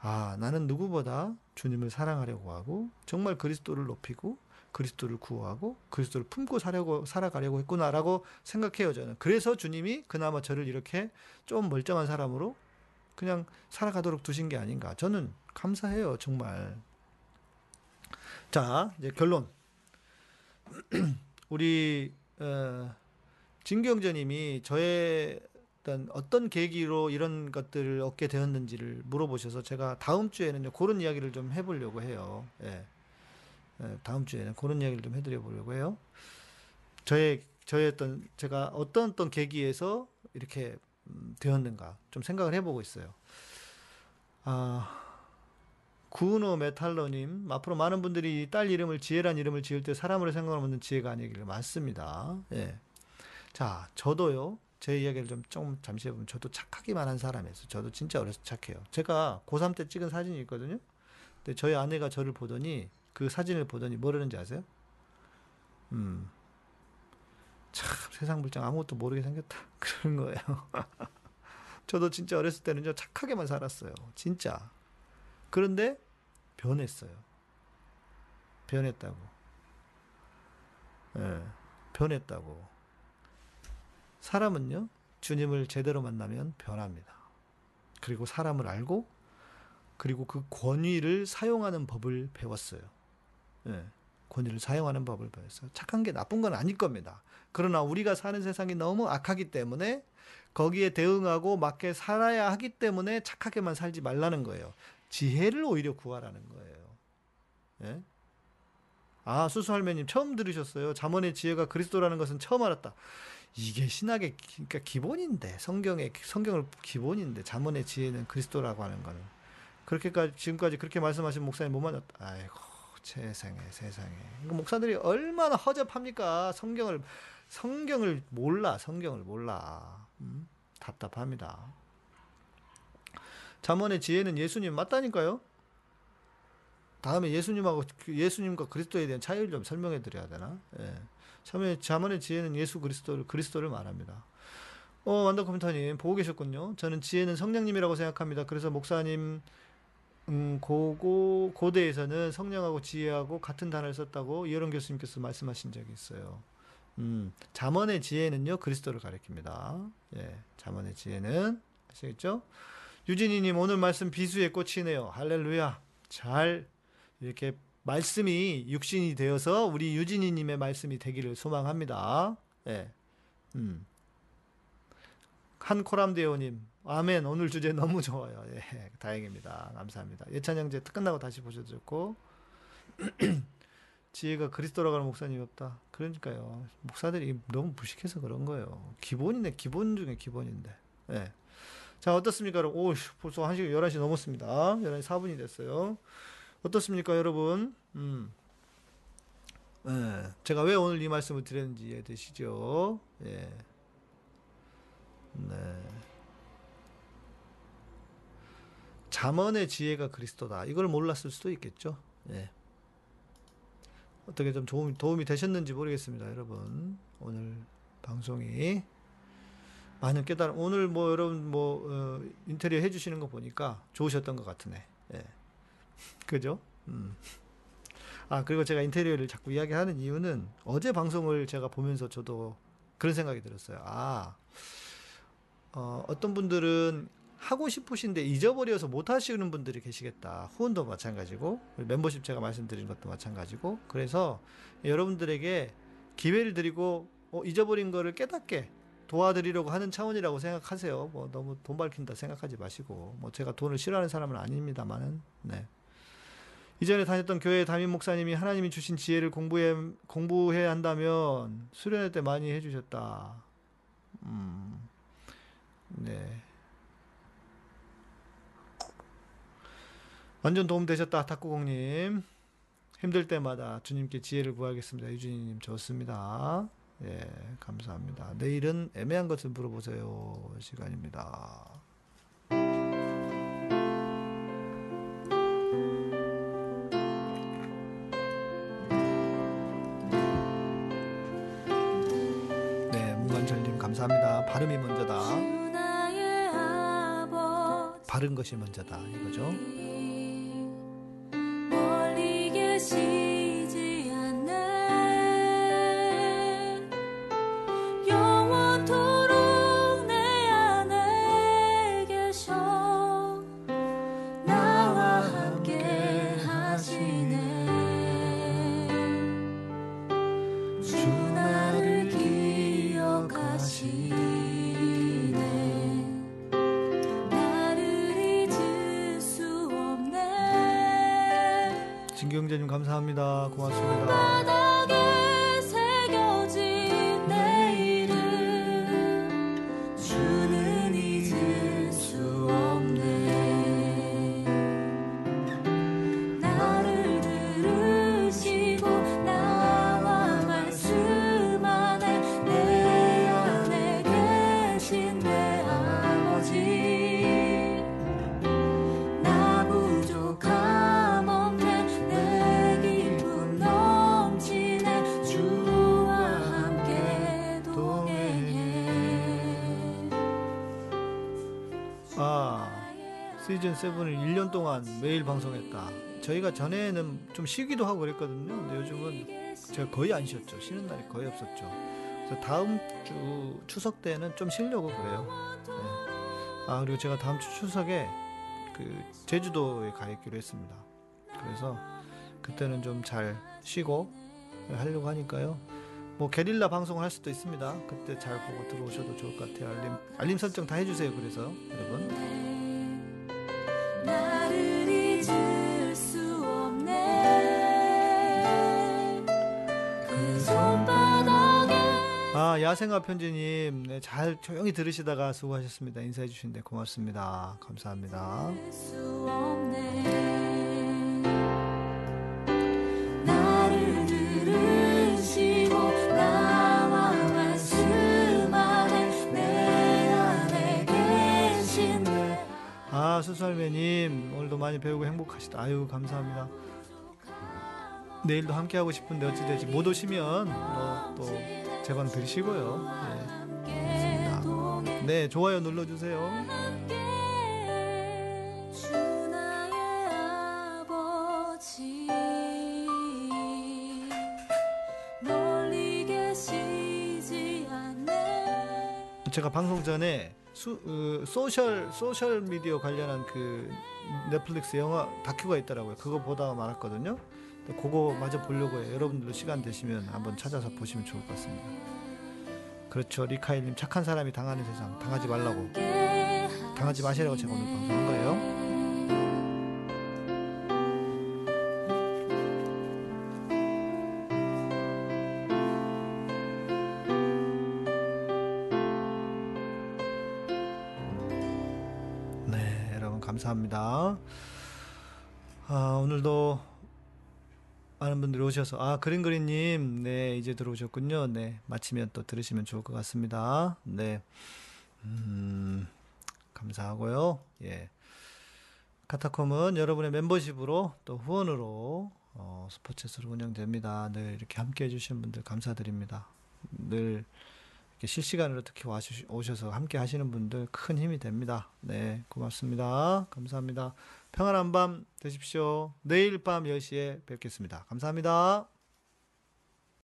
아, 나는 누구보다 주님을 사랑하려고 하고 정말 그리스도를 높이고 그리스도를 구하고 그리스도를 품고 살려고 살아가려고 했구나라고 생각해요, 저는. 그래서 주님이 그나마 저를 이렇게 좀 멀쩡한 사람으로 그냥 살아가도록 두신 게 아닌가. 저는 감사해요, 정말. 자, 이제 결론. 우리 어, 진경재님이 저의 어떤 어떤 계기로 이런 것들을 얻게 되었는지를 물어보셔서 제가 다음 주에는 그런 이야기를 좀 해보려고 해요. 예. 예, 다음 주에는 그런 이야기를 좀 해드려 보려고 해요. 저의 저의 어떤 제가 어떤 어떤 계기에서 이렇게 음, 되었는가 좀 생각을 해보고 있어요. 아. 구노 메탈러님, 앞으로 많은 분들이 딸 이름을 지혜란 이름을 지을 때 사람으로 생각하는 지혜가 아니기를 맞습니다. 예. 자, 저도요, 제 이야기를 좀, 좀 잠시 해보면 저도 착하기만 한 사람이었어요. 저도 진짜 어려서 착해요. 제가 고3 때 찍은 사진이 있거든요. 근데 저희 아내가 저를 보더니 그 사진을 보더니 뭐라는지 아세요? 음. 참 세상 물정 아무것도 모르게 생겼다. 그런 거예요. 저도 진짜 어렸을 때는요 착하게만 살았어요. 진짜. 그런데 변했어요. 변했다고. 예, 네, 변했다고. 사람은요, 주님을 제대로 만나면 변합니다. 그리고 사람을 알고, 그리고 그 권위를 사용하는 법을 배웠어요. 예, 권위를 사용하는 법을 배웠어요. 착한 게 나쁜 건 아닐 겁니다. 그러나 우리가 사는 세상이 너무 악하기 때문에 거기에 대응하고 맞게 살아야 하기 때문에 착하게만 살지 말라는 거예요. 지혜를 오히려 구하라는 거예요. 예? 아, 수수할매님 처음 들으셨어요. 잠언의 지혜가 그리스도라는 것은 처음 알았다. 이게 신학의 그러니까 기본인데 성경의 성경을 기본인데 자문의 지혜는 그리스도라고 하는 거는 그렇게까지 지금까지 그렇게 말씀하신 목사님 못 맞았다. 아이고 세상에 세상에 목사들이 얼마나 허접합니까? 성경을 성경을 몰라 성경을 몰라 음? 답답합니다. 잠언의 지혜는 예수님 맞다니까요. 다음에 예수님하고 그 예수님과 그리스도에 대한 차이를 좀 설명해 드려야 되나? 예. 참에 자문의 지혜는 예수 그리스도를 그리스도를 말합니다. 어, 완더 컴퓨터님 보고 계셨군요. 저는 지혜는 성령님이라고 생각합니다. 그래서 목사님 음, 고고 고대에서는 성령하고 지혜하고 같은 단어를 썼다고 이런 교수님께서 말씀하신 적이 있어요. 음, 잠언의 지혜는요 그리스도를 가리킵니다. 예, 잠언의 지혜는 아시겠죠? 유진이님 오늘 말씀 비수의 꽃이네요. 할렐루야. 잘 이렇게 말씀이 육신이 되어서 우리 유진이님의 말씀이 되기를 소망합니다. 예. 음. 한코람데오님, 아멘. 오늘 주제 너무 좋아요. 예, 다행입니다. 감사합니다. 예찬 형제 끝나고 다시 보셔도 좋고. 지혜가 그리스도라고 하는 목사님이 없다. 그러니까요. 목사들이 너무 무식해서 그런 거예요. 기본이네, 기본 중에 기본인데. 예. 자, 어떻습니까? 오, 벌써 1시, 11시 넘었습니다. 11시 4분이 됐어요. 어떻습니까, 여러분? 음. 예. 제가 왜 오늘 이 말씀을 드렸는지 이해되시죠? 예. 네. 잠언의 지혜가 그리스도다. 이걸 몰랐을 수도 있겠죠. 예. 어떻게 좀 도움이, 도움이 되셨는지 모르겠습니다, 여러분. 오늘 방송이 많은 깨달음. 오늘 뭐 여러분 뭐 어, 인테리어 해주시는 거 보니까 좋으셨던 것 같으네. 예. 그죠? 음. 아, 그리고 제가 인테리어를 자꾸 이야기하는 이유는 어제 방송을 제가 보면서 저도 그런 생각이 들었어요. 아, 어, 어떤 분들은 하고 싶으신데 잊어버려서 못 하시는 분들이 계시겠다. 후원도 마찬가지고, 멤버십 제가 말씀드린 것도 마찬가지고, 그래서 여러분들에게 기회를 드리고, 어, 잊어버린 거를 깨닫게 도와드리려고 하는 차원이라고 생각하세요. 뭐 너무 돈 밝힌다 생각하지 마시고, 뭐 제가 돈을 싫어하는 사람은 아닙니다만은, 네. 이전에 다녔던 교회 담임 목사님이 하나님이 주신 지혜를 공부해, 공부해야 한다면 수련회 때 많이 해주셨다. 음, 네. 완전 도움 되셨다. 탁구공님. 힘들 때마다 주님께 지혜를 구하겠습니다. 유진이님 좋습니다. 예, 감사합니다. 내일은 애매한 것을 물어보세요. 시간입니다. 발음이 먼저다. 바른 것이 먼저다. 이거죠. 시즌 7을 1년 동안 매일 방송했다. 저희가 전에는 좀 쉬기도 하고 그랬거든요. 근데 요즘은 제가 거의 안 쉬었죠. 쉬는 날이 거의 없었죠. 그래서 다음 주 추석 때는 좀 쉬려고 그래요. 네. 아 그리고 제가 다음 주 추석에 그 제주도에 가 있기로 했습니다. 그래서 그때는 좀 잘 쉬고 하려고 하니까요. 뭐 게릴라 방송을 할 수도 있습니다. 그때 잘 보고 들어오셔도 좋을 것 같아요. 알림 알림 설정 다 해주세요. 그래서 여러분. 야생아 편지님, 네, 잘 조용히 들으시다가 수고하셨습니다. 인사해 주신데 고맙습니다. 감사합니다. 아, 수설매님, 오늘도 많이 배우고 행복하시다. 아유, 감사합니다. 내일도 함께 하고 싶은데 어찌 될지 못 오시면 뭐 또 제방 들으시고요. 네, 좋습니다. 네, 좋아요 눌러주세요. 제가 방송 전에 수, 어, 소셜 소셜 미디어 관련한 그 넷플릭스 영화 다큐가 있더라고요. 그거 보다가 말았거든요. 근데 그거 마저 보려고 해요. 여러분들도 시간 되시면 한번 찾아서 보시면 좋을 것 같습니다. 그렇죠, 리카일님 착한 사람이 당하는 세상 당하지 말라고 당하지 마시라고 제가 오늘 방송한 거예요. 많은 분들이 오셔서 아 그린그린님 네 이제 들어오셨군요. 네 마치면 또 들으시면 좋을 것 같습니다. 네, 음, 감사하고요. 예, 카타콤은 여러분의 멤버십으로 또 후원으로 어, 스포츠를 운영됩니다. 늘 이렇게 함께 해주시는 분들 감사드립니다. 늘 이렇게 실시간으로 특히 와주- 오셔서 함께 하시는 분들 큰 힘이 됩니다. 네, 고맙습니다. 감사합니다. 평안한 밤 되십시오. 내일 밤 10시에 뵙겠습니다. 감사합니다.